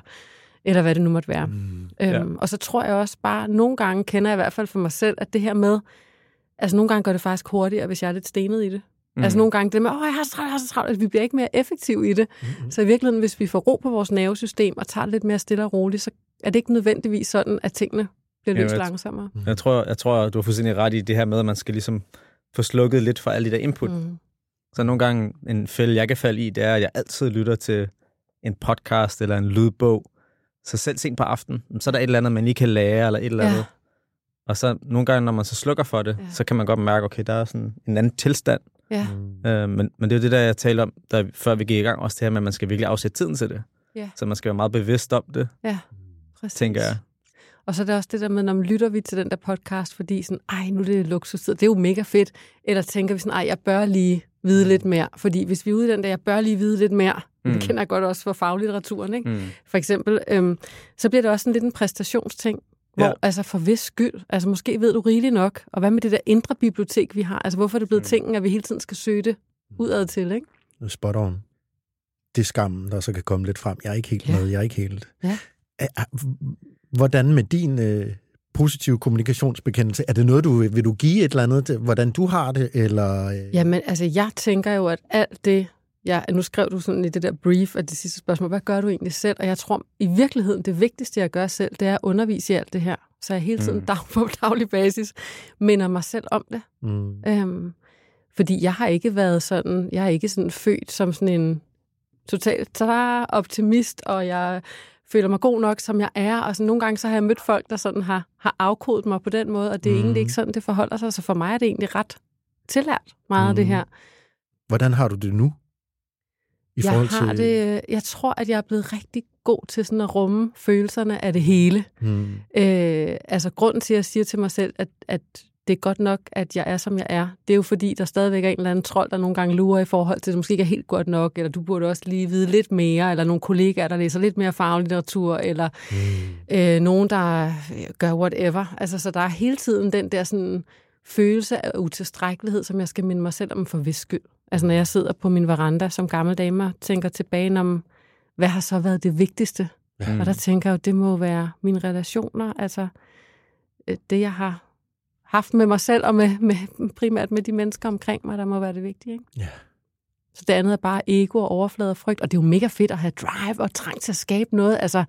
eller hvad det nu måtte være. Mm. Ja. Øhm, og så tror jeg også bare, nogle gange kender jeg i hvert fald for mig selv, at det her med, altså nogle gange går det faktisk hurtigere, hvis jeg er lidt stenet i det. Mm. Altså nogle gange det med, åh, jeg har så travlt, jeg har så travlt, at vi bliver ikke mere effektive i det. Mm-hmm. Så i virkeligheden, hvis vi får ro på vores nervesystem og tager det lidt mere stille og roligt, så er det ikke nødvendigvis sådan, at tingene bliver løst jeg- langsommere. Jeg tror, jeg tror, du har fuldstændig ret i det her med, at man skal ligesom få slukket lidt for alle de der input. Mm. Mm. Så nogle gange en fælde, jeg kan falde i, det er, at jeg altid lytter til en podcast eller en lydbog. Så selv sent på aftenen, så er der et eller andet, man lige kan lære, eller et eller Ja. andet. Og så nogle gange, når man så slukker for det, Ja. ja. så kan man godt mærke, okay, der er sådan en anden tilstand. Ja, Mm. Øh, men, men det er jo det, der jeg talte om, der, før vi gik i gang, også det her med, at man skal virkelig afsætte tiden til det. Ja. Så man skal være meget bevidst om det, ja, præcis. tænker jeg. Og så er det også det der med, når man lytter vi til den der podcast, fordi sådan, ej, nu er det luksus, det er jo mega fedt. Eller tænker vi sådan, ej, jeg bør lige vide lidt mere. Fordi hvis vi er ude i den der, jeg bør lige vide lidt mere, mm. det Mm. kender jeg godt også fra faglitteraturen, ikke? Mm. for eksempel, øhm, så bliver det også sådan lidt en præstationsting, hvor Ja. altså for vis skyld, altså måske ved du rigeligt nok, og hvad med det der indre bibliotek, vi har? Altså hvorfor er det blevet Mm. tingen, at vi hele tiden skal søge det udad til, ikke? Spot on. Det er skammen, der så kan komme lidt frem. Jeg er ikke helt Ja. med, jeg er ikke helt... Ja. Hvordan med din øh, positiv kommunikationsbekendelse? Er det noget, du vil du give et eller andet, til, hvordan du har det? Eller? Øh? Jamen, altså, jeg tænker jo, at alt det, Ja, nu skrev du sådan i det der brief af det sidste spørgsmål, hvad gør du egentlig selv? Og jeg tror, i virkeligheden, det vigtigste, jeg gør selv, det er at undervise i alt det her. Så jeg hele tiden mm. dag på daglig basis minder mig selv om det. Mm. Øhm, fordi jeg har ikke været sådan, jeg er ikke sådan født som sådan en totalt optimist, og jeg føler mig god nok, som jeg er. Og sådan, nogle gange så har jeg mødt folk, der sådan har, har afkodet mig på den måde, og det er mm. egentlig ikke sådan, det forholder sig. Så for mig er det egentlig ret tillært meget mm. af det her. Hvordan har du det nu? I jeg har til... det, jeg tror, at jeg er blevet rigtig god til sådan at rumme følelserne af det hele. Mm. Øh, altså grunden til, at jeg siger til mig selv, at, at det er godt nok, at jeg er, som jeg er, det er jo fordi, der stadigvæk er en eller anden trold, der nogle gange lurer i forhold til, at det måske ikke er helt godt nok, eller du burde også lige vide lidt mere, eller nogle kollegaer, der læser lidt mere faglitteratur, eller mm. øh, nogen, der gør whatever. Altså, så der er hele tiden den der sådan, følelse af utilstrækkelighed, som jeg skal minde mig selv om for vis skyld. Altså når jeg sidder på min veranda som gammel dame og tænker tilbage om, hvad har så været det vigtigste? Mm. Og der tænker jeg jo, det må være mine relationer, altså øh, det, jeg har haft med mig selv og med, med, primært med de mennesker omkring mig, der må være det vigtige. Ikke? Ja. Så det andet er bare ego og overflade og frygt, og det er jo mega fedt at have drive og trang til at skabe noget. Altså,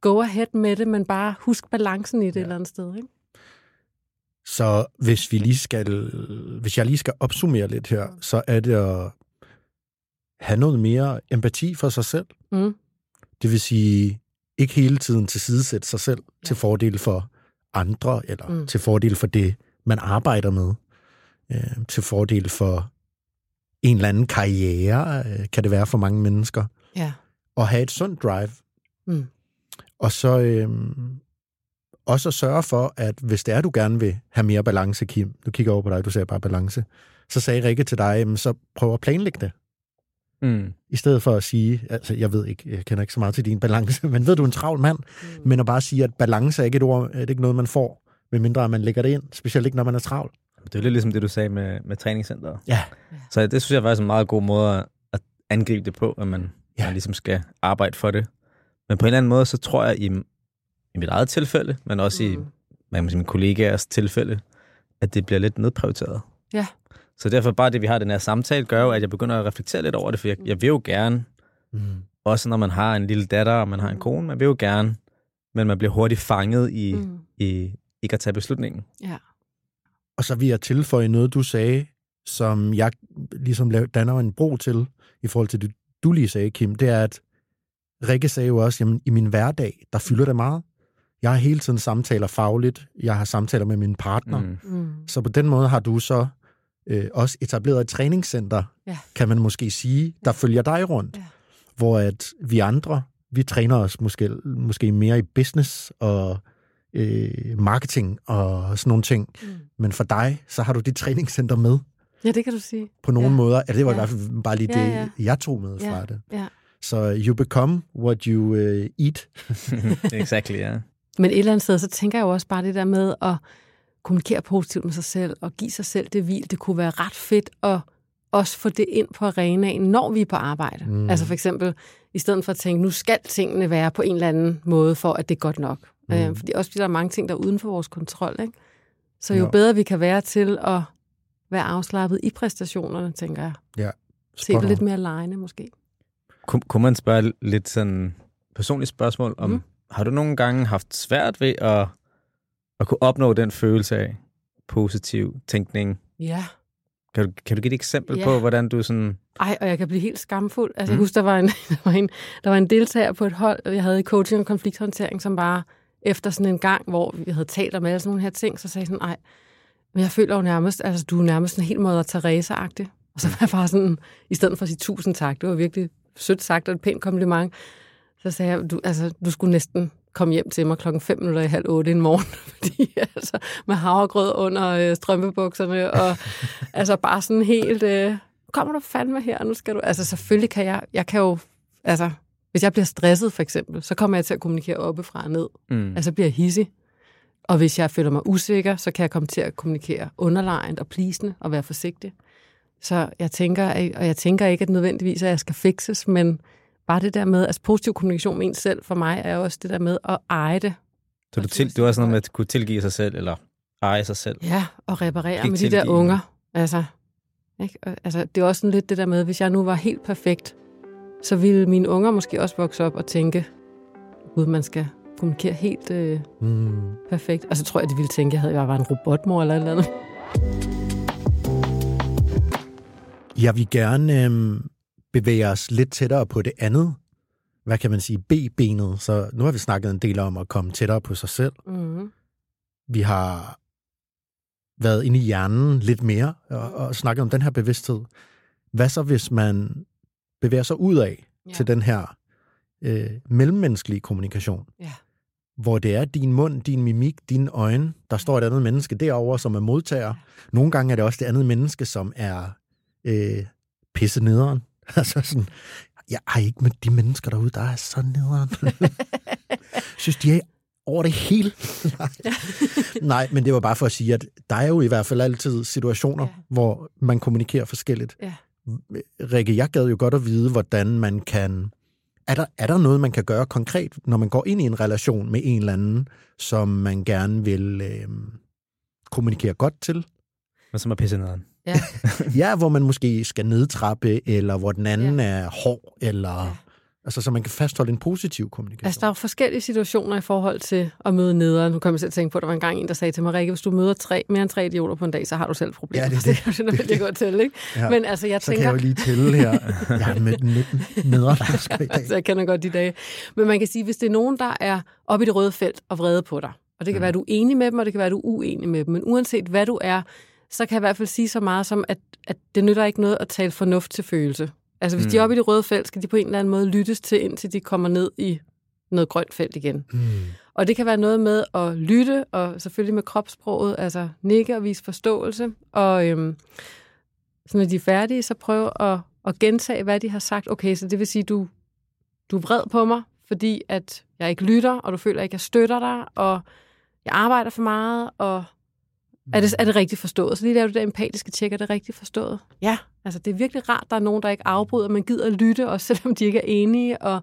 go ahead med det, men bare husk balancen i det ja. et eller andet sted. Ikke? Så hvis vi lige skal, hvis jeg lige skal opsummere lidt her, så er det at have noget mere empati for sig selv. Mm. Det vil sige, ikke hele tiden tilsidesætte sig selv ja. til fordel for andre, eller mm. til fordel for det, man arbejder med. Øh, til fordel for en eller anden karriere, øh, kan det være for mange mennesker. Ja. Og have et sundt drive. Mm. Og så øh, også at sørge for, at hvis det er, du gerne vil have mere balance, Kim, du kigger over på dig, du ser bare balance, så sagde Rikke til dig, så prøv at planlægge det. Mm. I stedet for at sige, altså jeg ved ikke, jeg kender ikke så meget til din balance, men ved du, en travl mand, mm. men at bare sige, at balance er ikke et ord, er det ikke noget, man får, medmindre man lægger det ind, specielt ikke, når man er travl. Det er lidt ligesom det, du sagde med, med træningscenteret. Ja. Så det synes jeg faktisk er en meget god måde at angribe det på, at man, ja. man ligesom skal arbejde for det. Men på en eller anden måde, så tror jeg, i i mit eget tilfælde, men også mm. i man sige, mine kollegaers tilfælde, at det bliver lidt nedprioriteret. Ja. Så derfor bare det, vi har den her samtale, gør jo, at jeg begynder at reflektere lidt over det, for jeg, jeg vil jo gerne, mm. også når man har en lille datter, og man har en kone, man vil jo gerne, men man bliver hurtigt fanget i, mm. i ikke at tage beslutningen. Ja. Og så vil jeg tilføje noget, du sagde, som jeg ligesom danner en bro til, i forhold til det, du lige sagde, Kim, det er, at Rikke sagde jo også, jamen i min hverdag, der fylder det meget. Jeg har hele tiden samtaler fagligt. Jeg har samtaler med min partner. Mm. Mm. Så på den måde har du så øh, også etableret et træningscenter, ja. kan man måske sige, der ja. følger dig rundt. Ja. Hvor at vi andre, vi træner os måske, måske mere i business og øh, marketing og sådan nogle ting. Mm. Men for dig, så har du dit træningscenter med. Ja, det kan du sige. På nogle ja. måder. Ja, det var ja. i hvert fald bare lige det, ja, ja. jeg tog med fra ja. det. Ja. Så you become what you uh, eat. exactly, ja. Yeah. Men et eller andet sted, så tænker jeg jo også bare det der med at kommunikere positivt med sig selv og give sig selv det hvil. Det kunne være ret fedt at også få det ind på arenaen, når vi er på arbejde. Mm. Altså for eksempel, i stedet for at tænke, nu skal tingene være på en eller anden måde, for at det er godt nok. Mm. Øh, fordi også fordi der er mange ting, der er uden for vores kontrol. Ikke? Så jo, jo bedre vi kan være til at være afslappet i præstationerne, tænker jeg. Ja. Se det lidt mere lejende, måske. Kun, kunne man spørge lidt sådan personligt spørgsmål om, mm har du nogle gange haft svært ved at, at kunne opnå den følelse af positiv tænkning? Ja. Kan du, kan du give et eksempel ja. på, hvordan du sådan... Ej, og jeg kan blive helt skamfuld. Altså, mm. jeg husker, der var, en, der, var en, der var en deltager på et hold, jeg havde i coaching og konflikthåndtering, som bare efter sådan en gang, hvor vi havde talt om alle sådan nogle her ting, så sagde sådan, ej, men jeg føler jo nærmest, altså du er nærmest en helt måde Teresa-agtig. Og så var jeg bare sådan, i stedet for at sige tusind tak, det var virkelig sødt sagt og et pænt kompliment, så sagde jeg, du, altså, du skulle næsten komme hjem til mig klokken 5 minutter i halv otte en morgen, fordi altså, med havregrød under øh, strømpebukserne, og altså bare sådan helt, øh, kommer du fandme her, nu skal du, altså selvfølgelig kan jeg, jeg kan jo, altså, hvis jeg bliver stresset for eksempel, så kommer jeg til at kommunikere oppefra og ned, mm. altså bliver jeg hissig, og hvis jeg føler mig usikker, så kan jeg komme til at kommunikere underlegnet og plisende og være forsigtig. Så jeg tænker, og jeg tænker ikke, at nødvendigvis, at jeg skal fikses, men bare det der med, altså positiv kommunikation med en selv for mig, er også det der med at eje det. Så du, til, du er sådan noget med at kunne tilgive sig selv, eller eje sig selv? Ja, og reparere med de der unger. Altså, ikke? altså, det er også sådan lidt det der med, hvis jeg nu var helt perfekt, så ville mine unger måske også vokse op og tænke, gud, man skal kommunikere helt øh, mm. perfekt. Og så tror jeg, de ville tænke, at jeg var en robotmor eller et eller andet. Jeg vil gerne øh, bevæge os lidt tættere på det andet, hvad kan man sige, B-benet. Så nu har vi snakket en del om at komme tættere på sig selv. Mm. Vi har været inde i hjernen lidt mere og, og snakket om den her bevidsthed. Hvad så, hvis man bevæger sig ud af ja. til den her øh, mellemmenneskelige kommunikation? Ja. Hvor det er din mund, din mimik, dine øjne, der står et andet menneske derovre, som er modtager. Nogle gange er det også det andet menneske, som er øh, pisse nederen. altså sådan, jeg har ikke med de mennesker derude, der er så nederen. synes, de er over det hele. Nej. Nej, men det var bare for at sige, at der er jo i hvert fald altid situationer, ja. hvor man kommunikerer forskelligt. Ja. Rikke, jeg gad jo godt at vide, hvordan man kan... Er der, er der noget, man kan gøre konkret, når man går ind i en relation med en eller anden, som man gerne vil øh, kommunikere godt til? Og som er pisse nederen. Ja. ja, hvor man måske skal nedtrappe, eller hvor den anden ja. er hård, eller... Ja. Altså, så man kan fastholde en positiv kommunikation. Altså, der er jo forskellige situationer i forhold til at møde nederen. Nu kan man selv tænke på, at der var en gang en, der sagde til mig, Rikke, hvis du møder tre, mere end tre idioter på en dag, så har du selv problemer. Ja, det, det. det er det, det godt til, ikke? Ja. Men altså, jeg så tænker... kan jeg jo lige tælle her. Jeg har mødt 19 nederen i dag. så jeg kender godt de dage. Men man kan sige, hvis det er nogen, der er oppe i det røde felt og vrede på dig, og det kan mm. være, at du er enig med dem, og det kan være, at du er uenig med dem, men uanset hvad du er, så kan jeg i hvert fald sige så meget som, at, at det nytter ikke noget at tale fornuft til følelse. Altså hvis mm. de er mm. oppe i det røde felt, skal de på en eller anden måde lyttes til, indtil de kommer ned i noget grønt felt igen. Mm. Og det kan være noget med at lytte, og selvfølgelig med kropssproget, altså nikke og vise forståelse. Og øhm, så når de er færdige, så prøv at, at gentage, hvad de har sagt. Okay, så det vil sige, du, du er vred på mig, fordi at jeg ikke lytter, og du føler, at jeg ikke støtter dig, og jeg arbejder for meget, og er det, er det rigtigt forstået? Så lige der du det empatiske tjek, er det rigtigt forstået? Ja, altså det er virkelig rart, der er nogen, der ikke afbryder, men gider at lytte, også selvom de ikke er enige, og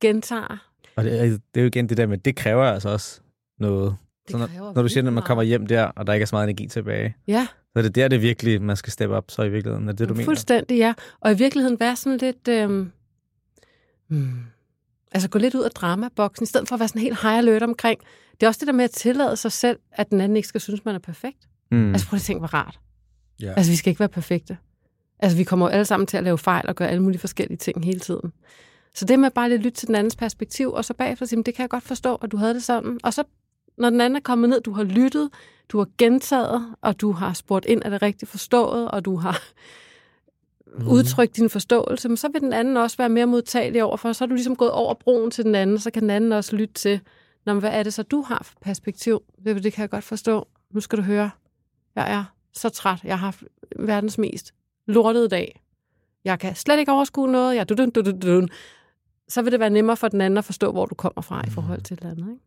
gentager. Og det er, det er jo igen det der med, det kræver altså også noget. Så når, når du siger, at man kommer hjem der, og der ikke er så meget energi tilbage, ja. så er det der, det virkelig, man skal steppe op, så i virkeligheden. Er det, du mener? Fuldstændig, ja. Og i virkeligheden være sådan lidt... Øhm, hmm, altså gå lidt ud af dramaboksen, i stedet for at være sådan helt high alert omkring, det er også det der med at tillade sig selv, at den anden ikke skal synes, man er perfekt. Mm. Altså prøv at tænke, hvor rart. Yeah. Altså vi skal ikke være perfekte. Altså vi kommer jo alle sammen til at lave fejl og gøre alle mulige forskellige ting hele tiden. Så det med bare lidt lytte til den andens perspektiv, og så bagefter sige, det kan jeg godt forstå, at du havde det sådan. Og så når den anden er kommet ned, du har lyttet, du har gentaget, og du har spurgt ind, er det rigtigt forstået, og du har mm. udtrykt din forståelse, men så vil den anden også være mere modtagelig over for, så er du ligesom gået over broen til den anden, så kan den anden også lytte til, Nå, men hvad er det så, du har for perspektiv? Det, det kan jeg godt forstå. Nu skal du høre. Jeg er så træt. Jeg har haft verdens mest lortede dag. Jeg kan slet ikke overskue noget. Jeg dun, dun, dun, dun. Så vil det være nemmere for den anden at forstå, hvor du kommer fra i forhold til et eller andet. Ikke?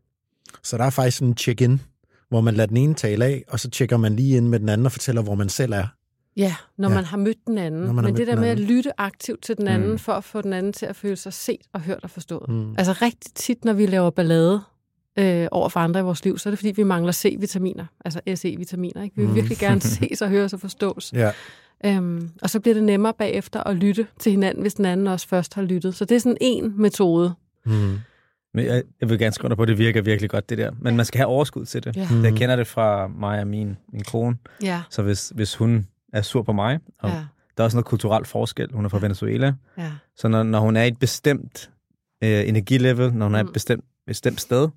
Så der er faktisk en check-in, hvor man lader den ene tale af, og så tjekker man lige ind med den anden og fortæller, hvor man selv er. Ja, når ja. man har mødt den anden. Men det der med at lytte aktivt til den anden, mm. for at få den anden til at føle sig set og hørt og forstået. Mm. Altså rigtig tit, når vi laver ballade, øh, over for andre i vores liv, så er det fordi, vi mangler C-vitaminer, altså SE-vitaminer. Ikke? Vi vil mm. virkelig gerne ses og høres og forstås. Ja. Øhm, og så bliver det nemmere bagefter at lytte til hinanden, hvis den anden også først har lyttet. Så det er sådan en metode. Mm. Men jeg, jeg vil gerne skrive på, at det virker virkelig godt, det der. Men man skal have overskud til det. Ja. Mm. Jeg kender det fra mig og min, min kone. Ja. Så hvis, hvis hun er sur på mig, og ja. der er også noget kulturelt forskel, hun er fra Venezuela, ja. så når, når hun er i et bestemt øh, energilevel, når hun er et mm. bestemt, bestemt sted,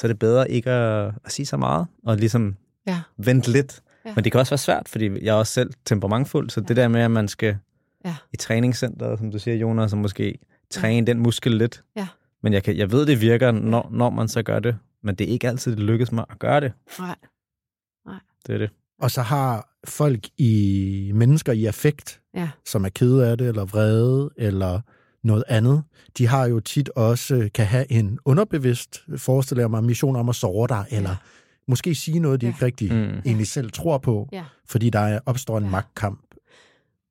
så er det bedre ikke at, at sige så meget, og ligesom ja. vente lidt. Ja. Men det kan også være svært, fordi jeg er også selv temperamentfuld, så ja. det der med, at man skal ja. i træningscenteret, som du siger, Jonas, så måske træne ja. den muskel lidt. Ja. Men jeg, kan, jeg ved, det virker, når, når man så gør det. Men det er ikke altid, det lykkes mig at gøre det. Nej. Nej. Det er det. Og så har folk i mennesker i affekt, ja. som er kede af det, eller vrede, eller noget andet. De har jo tit også, øh, kan have en underbevidst, forestiller jeg mig, mission om at såre dig, ja. eller måske sige noget, de ja. ikke rigtig mm. egentlig selv tror på, ja. fordi der opstår en ja. magtkamp.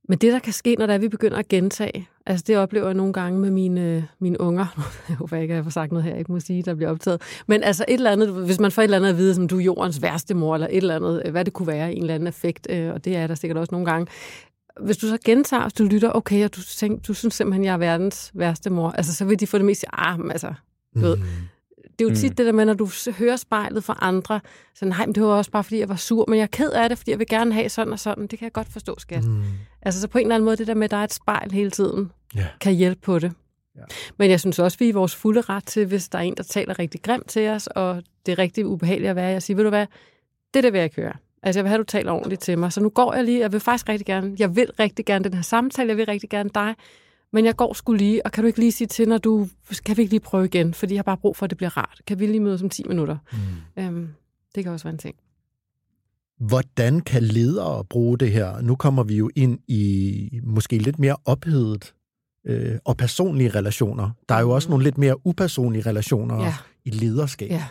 Men det, der kan ske, når der er, vi begynder at gentage, altså det oplever jeg nogle gange med mine, mine unger. Jeg håber ikke, at jeg får sagt noget her, jeg ikke må sige, der bliver optaget. Men altså et eller andet, hvis man får et eller andet at vide, som du er jordens værste mor, eller et eller andet, hvad det kunne være, en eller anden effekt, øh, og det er der sikkert også nogle gange. Hvis du så gentager, hvis du lytter, okay, og du, tænker, du synes simpelthen, jeg er verdens værste mor, altså så vil de få det mest, ah, men altså, du ved, mm det er jo tit mm. det der med, når du hører spejlet fra andre, så nej, men det var også bare, fordi jeg var sur, men jeg er ked af det, fordi jeg vil gerne have sådan og sådan. Det kan jeg godt forstå, skat. Mm. Altså, så på en eller anden måde, det der med, at der er et spejl hele tiden, yeah. kan hjælpe på det. Ja. Men jeg synes også, vi er i vores fulde ret til, hvis der er en, der taler rigtig grimt til os, og det er rigtig ubehageligt at være, jeg siger, ved du hvad, det der vil jeg ikke høre. Altså, jeg vil have, at du taler ordentligt til mig. Så nu går jeg lige, jeg vil faktisk rigtig gerne, jeg vil rigtig gerne den her samtale, jeg vil rigtig gerne dig men jeg går skulle lige, og kan du ikke lige sige til, når du, kan vi ikke lige prøve igen, fordi jeg har bare brug for, at det bliver rart. Kan vi lige mødes om 10 minutter? Mm. Øhm, det kan også være en ting. Hvordan kan ledere bruge det her? Nu kommer vi jo ind i måske lidt mere ophedet øh, og personlige relationer. Der er jo også mm. nogle lidt mere upersonlige relationer ja. i lederskab. Ja.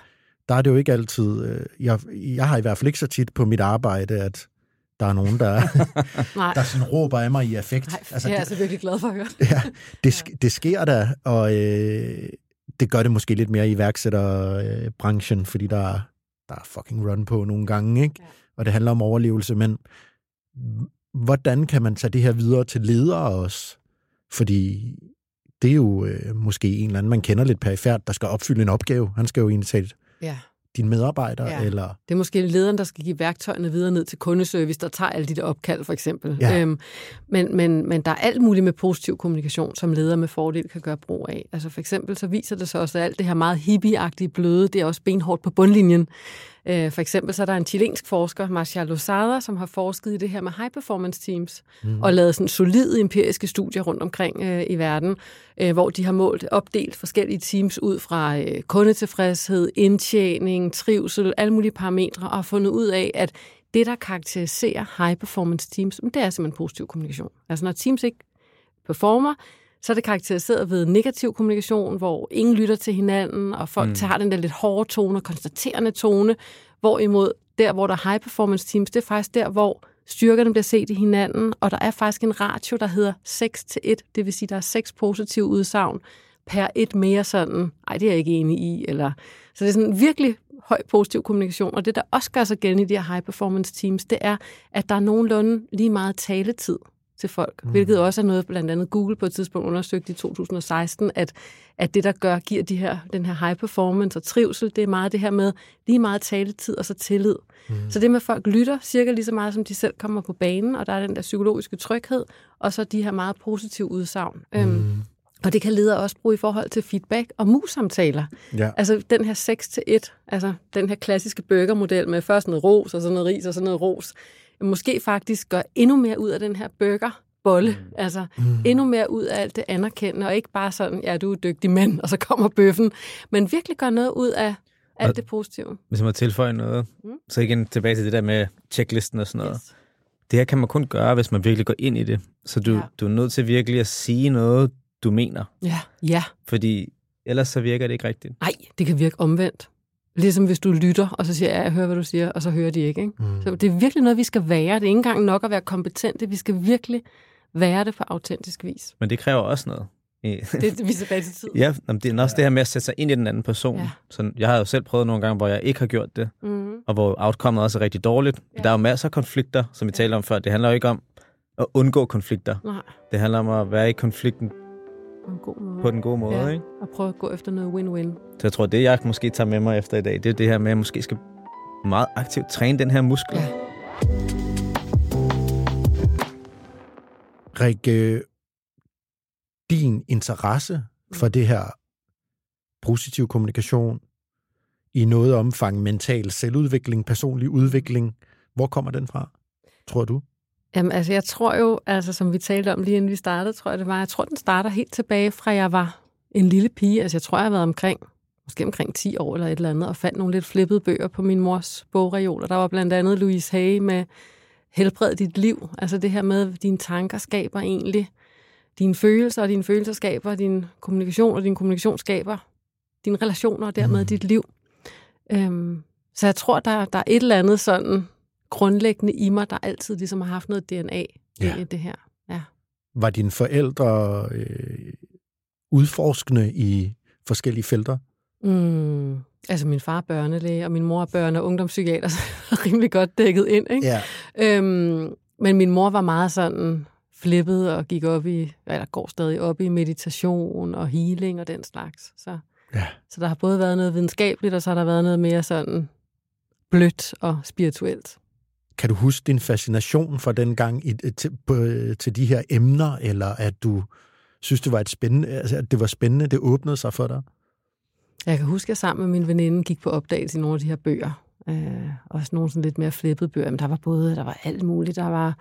Der er det jo ikke altid... Øh, jeg, jeg har i hvert fald ikke så tit på mit arbejde, at der er nogen, der, der sådan råber af mig i affekt. Nej, altså, det er jeg altså virkelig glad for at høre. ja, det, det sker da, og øh, det gør det måske lidt mere i iværksætterbranchen, fordi der, der er fucking run på nogle gange, ikke? Ja. og det handler om overlevelse, men hvordan kan man tage det her videre til ledere også? Fordi det er jo øh, måske en eller anden, man kender lidt perifært, der skal opfylde en opgave. Han skal jo egentlig tage et, ja dine medarbejdere? Ja. Eller? Det er måske lederen, der skal give værktøjerne videre ned til kundeservice, der tager alle de der opkald, for eksempel. Ja. Øhm, men, men, men der er alt muligt med positiv kommunikation, som leder med fordel kan gøre brug af. Altså for eksempel så viser det sig også, at alt det her meget hippieagtige bløde, det er også benhårdt på bundlinjen. Øh, for eksempel så er der en chilensk forsker, Marcia Lozada, som har forsket i det her med high performance teams, mm. og lavet sådan solide empiriske studier rundt omkring øh, i verden, øh, hvor de har målt opdelt forskellige teams ud fra øh, kundetilfredshed, indtjening, trivsel, alle mulige parametre, og har fundet ud af, at det, der karakteriserer high performance teams, det er simpelthen positiv kommunikation. Altså når teams ikke performer, så er det karakteriseret ved negativ kommunikation, hvor ingen lytter til hinanden, og folk mm. har den der lidt hårde tone og konstaterende tone, hvorimod der, hvor der er high performance teams, det er faktisk der, hvor styrkerne bliver set i hinanden, og der er faktisk en ratio, der hedder 6 til 1, det vil sige, der er 6 positive udsagn per et mere sådan, ej, det er jeg ikke enig i, eller... Så det er sådan virkelig høj positiv kommunikation, og det, der også gør sig gældende i de her high performance teams, det er, at der er nogenlunde lige meget taletid til folk, mm. hvilket også er noget, blandt andet Google på et tidspunkt undersøgte i 2016, at, at det, der gør, giver de her, den her high performance og trivsel, det er meget det her med lige meget taletid og så tillid. Mm. Så det med, at folk lytter cirka lige så meget, som de selv kommer på banen, og der er den der psykologiske tryghed, og så de her meget positive udsagn. Mm. Øhm, og det kan ledere også bruge i forhold til feedback og mus-samtaler. Ja. Altså den her 6 til 1, altså den her klassiske burgermodel med først noget ros, og så noget ris, og så noget ros måske faktisk gør endnu mere ud af den her burger, bolle. Mm. Altså mm. endnu mere ud af alt det anerkendende, og ikke bare sådan, ja, du er dygtig mand, og så kommer bøffen, men virkelig gør noget ud af alt og, det positive. Hvis man må tilføje noget, mm. så igen tilbage til det der med checklisten og sådan noget. Yes. Det her kan man kun gøre, hvis man virkelig går ind i det. Så du, ja. du er nødt til virkelig at sige noget, du mener. Ja, ja. Fordi ellers så virker det ikke rigtigt. Nej, det kan virke omvendt. Ligesom hvis du lytter, og så siger, ja, jeg hører, hvad du siger, og så hører de ikke. ikke? Mm. Så det er virkelig noget, vi skal være. Det er ikke engang nok at være kompetente. Vi skal virkelig være det på autentisk vis. Men det kræver også noget. det er vi tilbage til tid. Ja, det er også det her med at sætte sig ind i den anden person. Ja. Så jeg har jo selv prøvet nogle gange, hvor jeg ikke har gjort det, mm. og hvor outcomeet også er rigtig dårligt. Ja. Der er jo masser af konflikter, som vi ja. talte om før. Det handler jo ikke om at undgå konflikter. Nej. Det handler om at være i konflikten på en god måde. På den gode måde, ja, ikke? Og prøve at gå efter noget win-win. Så jeg tror, det jeg måske tager med mig efter i dag, det er det her med, at jeg måske skal meget aktivt træne den her muskel. Ja. Rikke, din interesse for det her positiv kommunikation, i noget omfang mental selvudvikling, personlig udvikling, hvor kommer den fra, tror du? Jamen, altså, jeg tror jo, altså, som vi talte om lige inden vi startede, tror jeg det var, jeg tror, den starter helt tilbage fra, jeg var en lille pige. Altså, jeg tror, jeg har været omkring, måske omkring 10 år eller et eller andet, og fandt nogle lidt flippede bøger på min mors bogreoler. Der var blandt andet Louise Hay med Helbred dit liv. Altså det her med, at dine tanker skaber egentlig dine følelser, og dine følelser skaber din kommunikation, og din kommunikation skaber dine relationer, og dermed mm. dit liv. Øhm, så jeg tror, der, der er et eller andet sådan grundlæggende i mig, der altid ligesom har haft noget DNA ja. i det her. Ja. Var dine forældre øh, udforskende i forskellige felter? Mm, altså min far er børnelæge, og min mor er børne- og ungdomspsykiater, så rimelig godt dækket ind. Ikke? Ja. Øhm, men min mor var meget sådan flippet og gik op i, eller går stadig op i meditation og healing og den slags. Så, ja. så der har både været noget videnskabeligt, og så har der været noget mere sådan blødt og spirituelt. Kan du huske din fascination for den gang i, til, på, til de her emner, eller at du synes, det var, et spændende, altså, at det var spændende, det åbnede sig for dig? Jeg kan huske, at jeg sammen med min veninde gik på opdagelse i nogle af de her bøger. Øh, også nogle sådan lidt mere flippede bøger. Men der var både, der var alt muligt. Der var,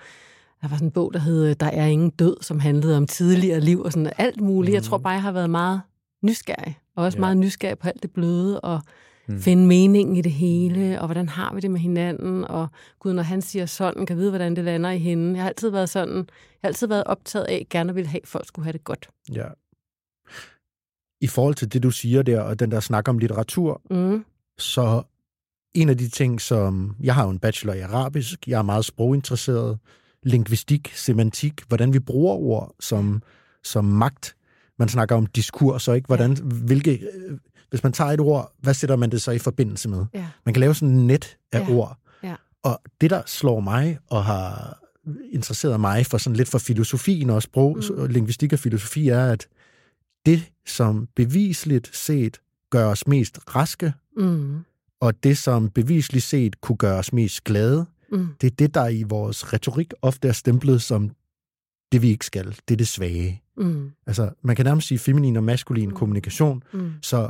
der var sådan en bog, der hed Der er ingen død, som handlede om tidligere liv og sådan alt muligt. Mm. Jeg tror bare, jeg har været meget nysgerrig. Og også ja. meget nysgerrig på alt det bløde og mm. finde meningen i det hele. Og hvordan har vi det med hinanden? Og gud, når han siger sådan, kan vide, hvordan det lander i hende. Jeg har altid været sådan, jeg har altid været optaget af, gerne vil have, at folk skulle have det godt. Ja i forhold til det, du siger der, og den der snak om litteratur, mm. så en af de ting, som... Jeg har jo en bachelor i arabisk, jeg er meget sproginteresseret, lingvistik, semantik, hvordan vi bruger ord som, som magt. Man snakker om diskurs, og ikke hvordan, hvilke... Hvis man tager et ord, hvad sætter man det så i forbindelse med? Ja. Man kan lave sådan en net af ja. ord. Ja. Og det, der slår mig og har interesseret mig for sådan lidt for filosofien og sprog, mm. lingvistik og filosofi, er, at det, som bevisligt set gør os mest raske, mm. og det, som bevisligt set kunne gøre os mest glade, mm. det er det, der i vores retorik ofte er stemplet som det, vi ikke skal. Det er det svage. Mm. Altså, man kan nærmest sige feminin og maskulin mm. kommunikation, mm. så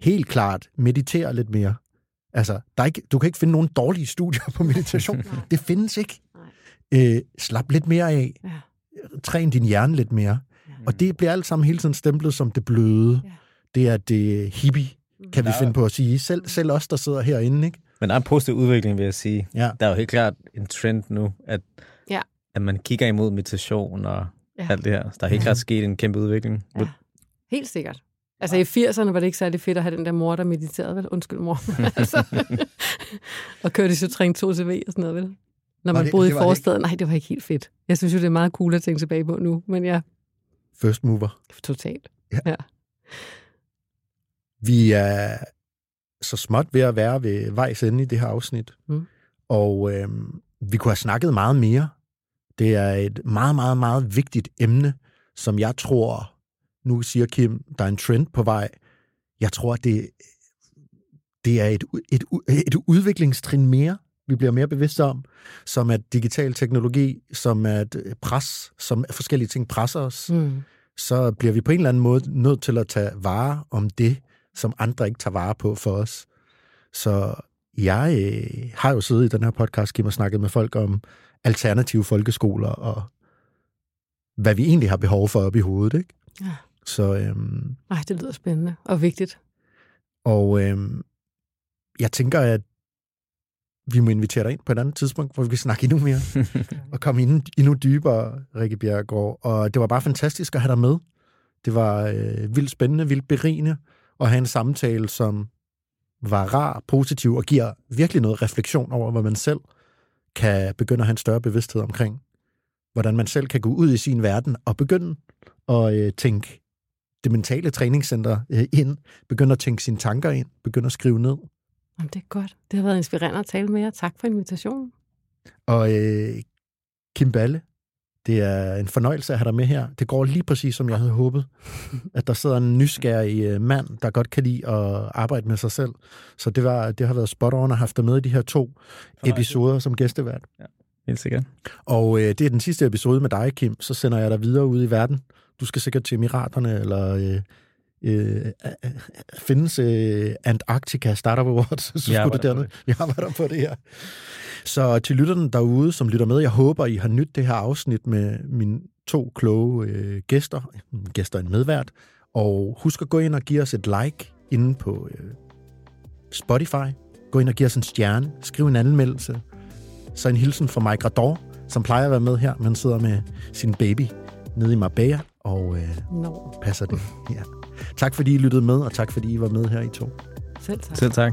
helt klart meditere lidt mere. Altså, der er ikke, du kan ikke finde nogen dårlige studier på meditation. det findes ikke. Øh, slap lidt mere af. Ja. Træn din hjerne lidt mere. Og det bliver alt sammen hele tiden stemplet som det bløde. Ja. Det er det hippie, kan vi finde på at sige. Selv, selv os, der sidder herinde, ikke? Men der er en positiv udvikling, vil jeg sige. Ja. Der er jo helt klart en trend nu, at, ja. at man kigger imod meditation og ja. alt det her. Så der er helt klart sket en kæmpe udvikling. Ja. Helt sikkert. Altså i 80'erne var det ikke særlig fedt at have den der mor, der mediterede, vel? Undskyld, mor. altså, og kørte i Citroën 2 CV og sådan noget, vel? Når man det, boede det i forstaden. Nej, det var ikke helt fedt. Jeg synes jo, det er meget cool at tænke tilbage på nu, men ja. First mover. Totalt. Ja. ja. Vi er så småt ved at være ved vejs ende i det her afsnit. Mm. Og øh, vi kunne have snakket meget mere. Det er et meget, meget, meget vigtigt emne, som jeg tror, nu siger Kim, der er en trend på vej. Jeg tror, det, det er et, et, et udviklingstrin mere, vi bliver mere bevidste om, som at digital teknologi, som at øh, pres, som at forskellige ting presser os, mm. så bliver vi på en eller anden måde nødt til at tage vare om det, som andre ikke tager vare på for os. Så jeg øh, har jo siddet i den her podcast, Kim, og snakket med folk om alternative folkeskoler, og hvad vi egentlig har behov for op i hovedet, ikke? Ja. Så, øhm, Ej, det lyder spændende og vigtigt. Og øhm, jeg tænker, at vi må invitere dig ind på et andet tidspunkt, hvor vi kan snakke endnu mere, og komme endnu, endnu dybere, Rikke Bjergård. Og det var bare fantastisk at have dig med. Det var øh, vildt spændende, vildt berigende at have en samtale, som var rar, positiv og giver virkelig noget refleksion over, hvad man selv kan begynde at have en større bevidsthed omkring. Hvordan man selv kan gå ud i sin verden og begynde at øh, tænke det mentale træningscenter øh, ind, begynde at tænke sine tanker ind, begynde at skrive ned, Jamen, det er godt. Det har været inspirerende at tale med jer. Tak for invitationen. Og øh, Kim Balle, det er en fornøjelse at have dig med her. Det går lige præcis, som jeg havde håbet. At der sidder en nysgerrig øh, mand, der godt kan lide at arbejde med sig selv. Så det, var, det har været spot on at have dig med i de her to episoder som gæstevært. Ja, helt sikkert. Og øh, det er den sidste episode med dig, Kim. Så sender jeg dig videre ud i verden. Du skal sikkert til Emiraterne, eller øh, øh, findes øh, Antarctica Startup Awards, så skulle det dernede. Vi arbejder på det her. Så til lytterne derude, som lytter med, jeg håber, I har nyt det her afsnit med mine to kloge øh, gæster, gæster en medvært, og husk at gå ind og give os et like inde på øh, Spotify. Gå ind og give os en stjerne. Skriv en anmeldelse. Så en hilsen fra Mike Rador, som plejer at være med her, men sidder med sin baby nede i Marbella og øh, no. passer det. Ja. Tak fordi I lyttede med, og tak fordi I var med her i to. Selv tak. Selv tak.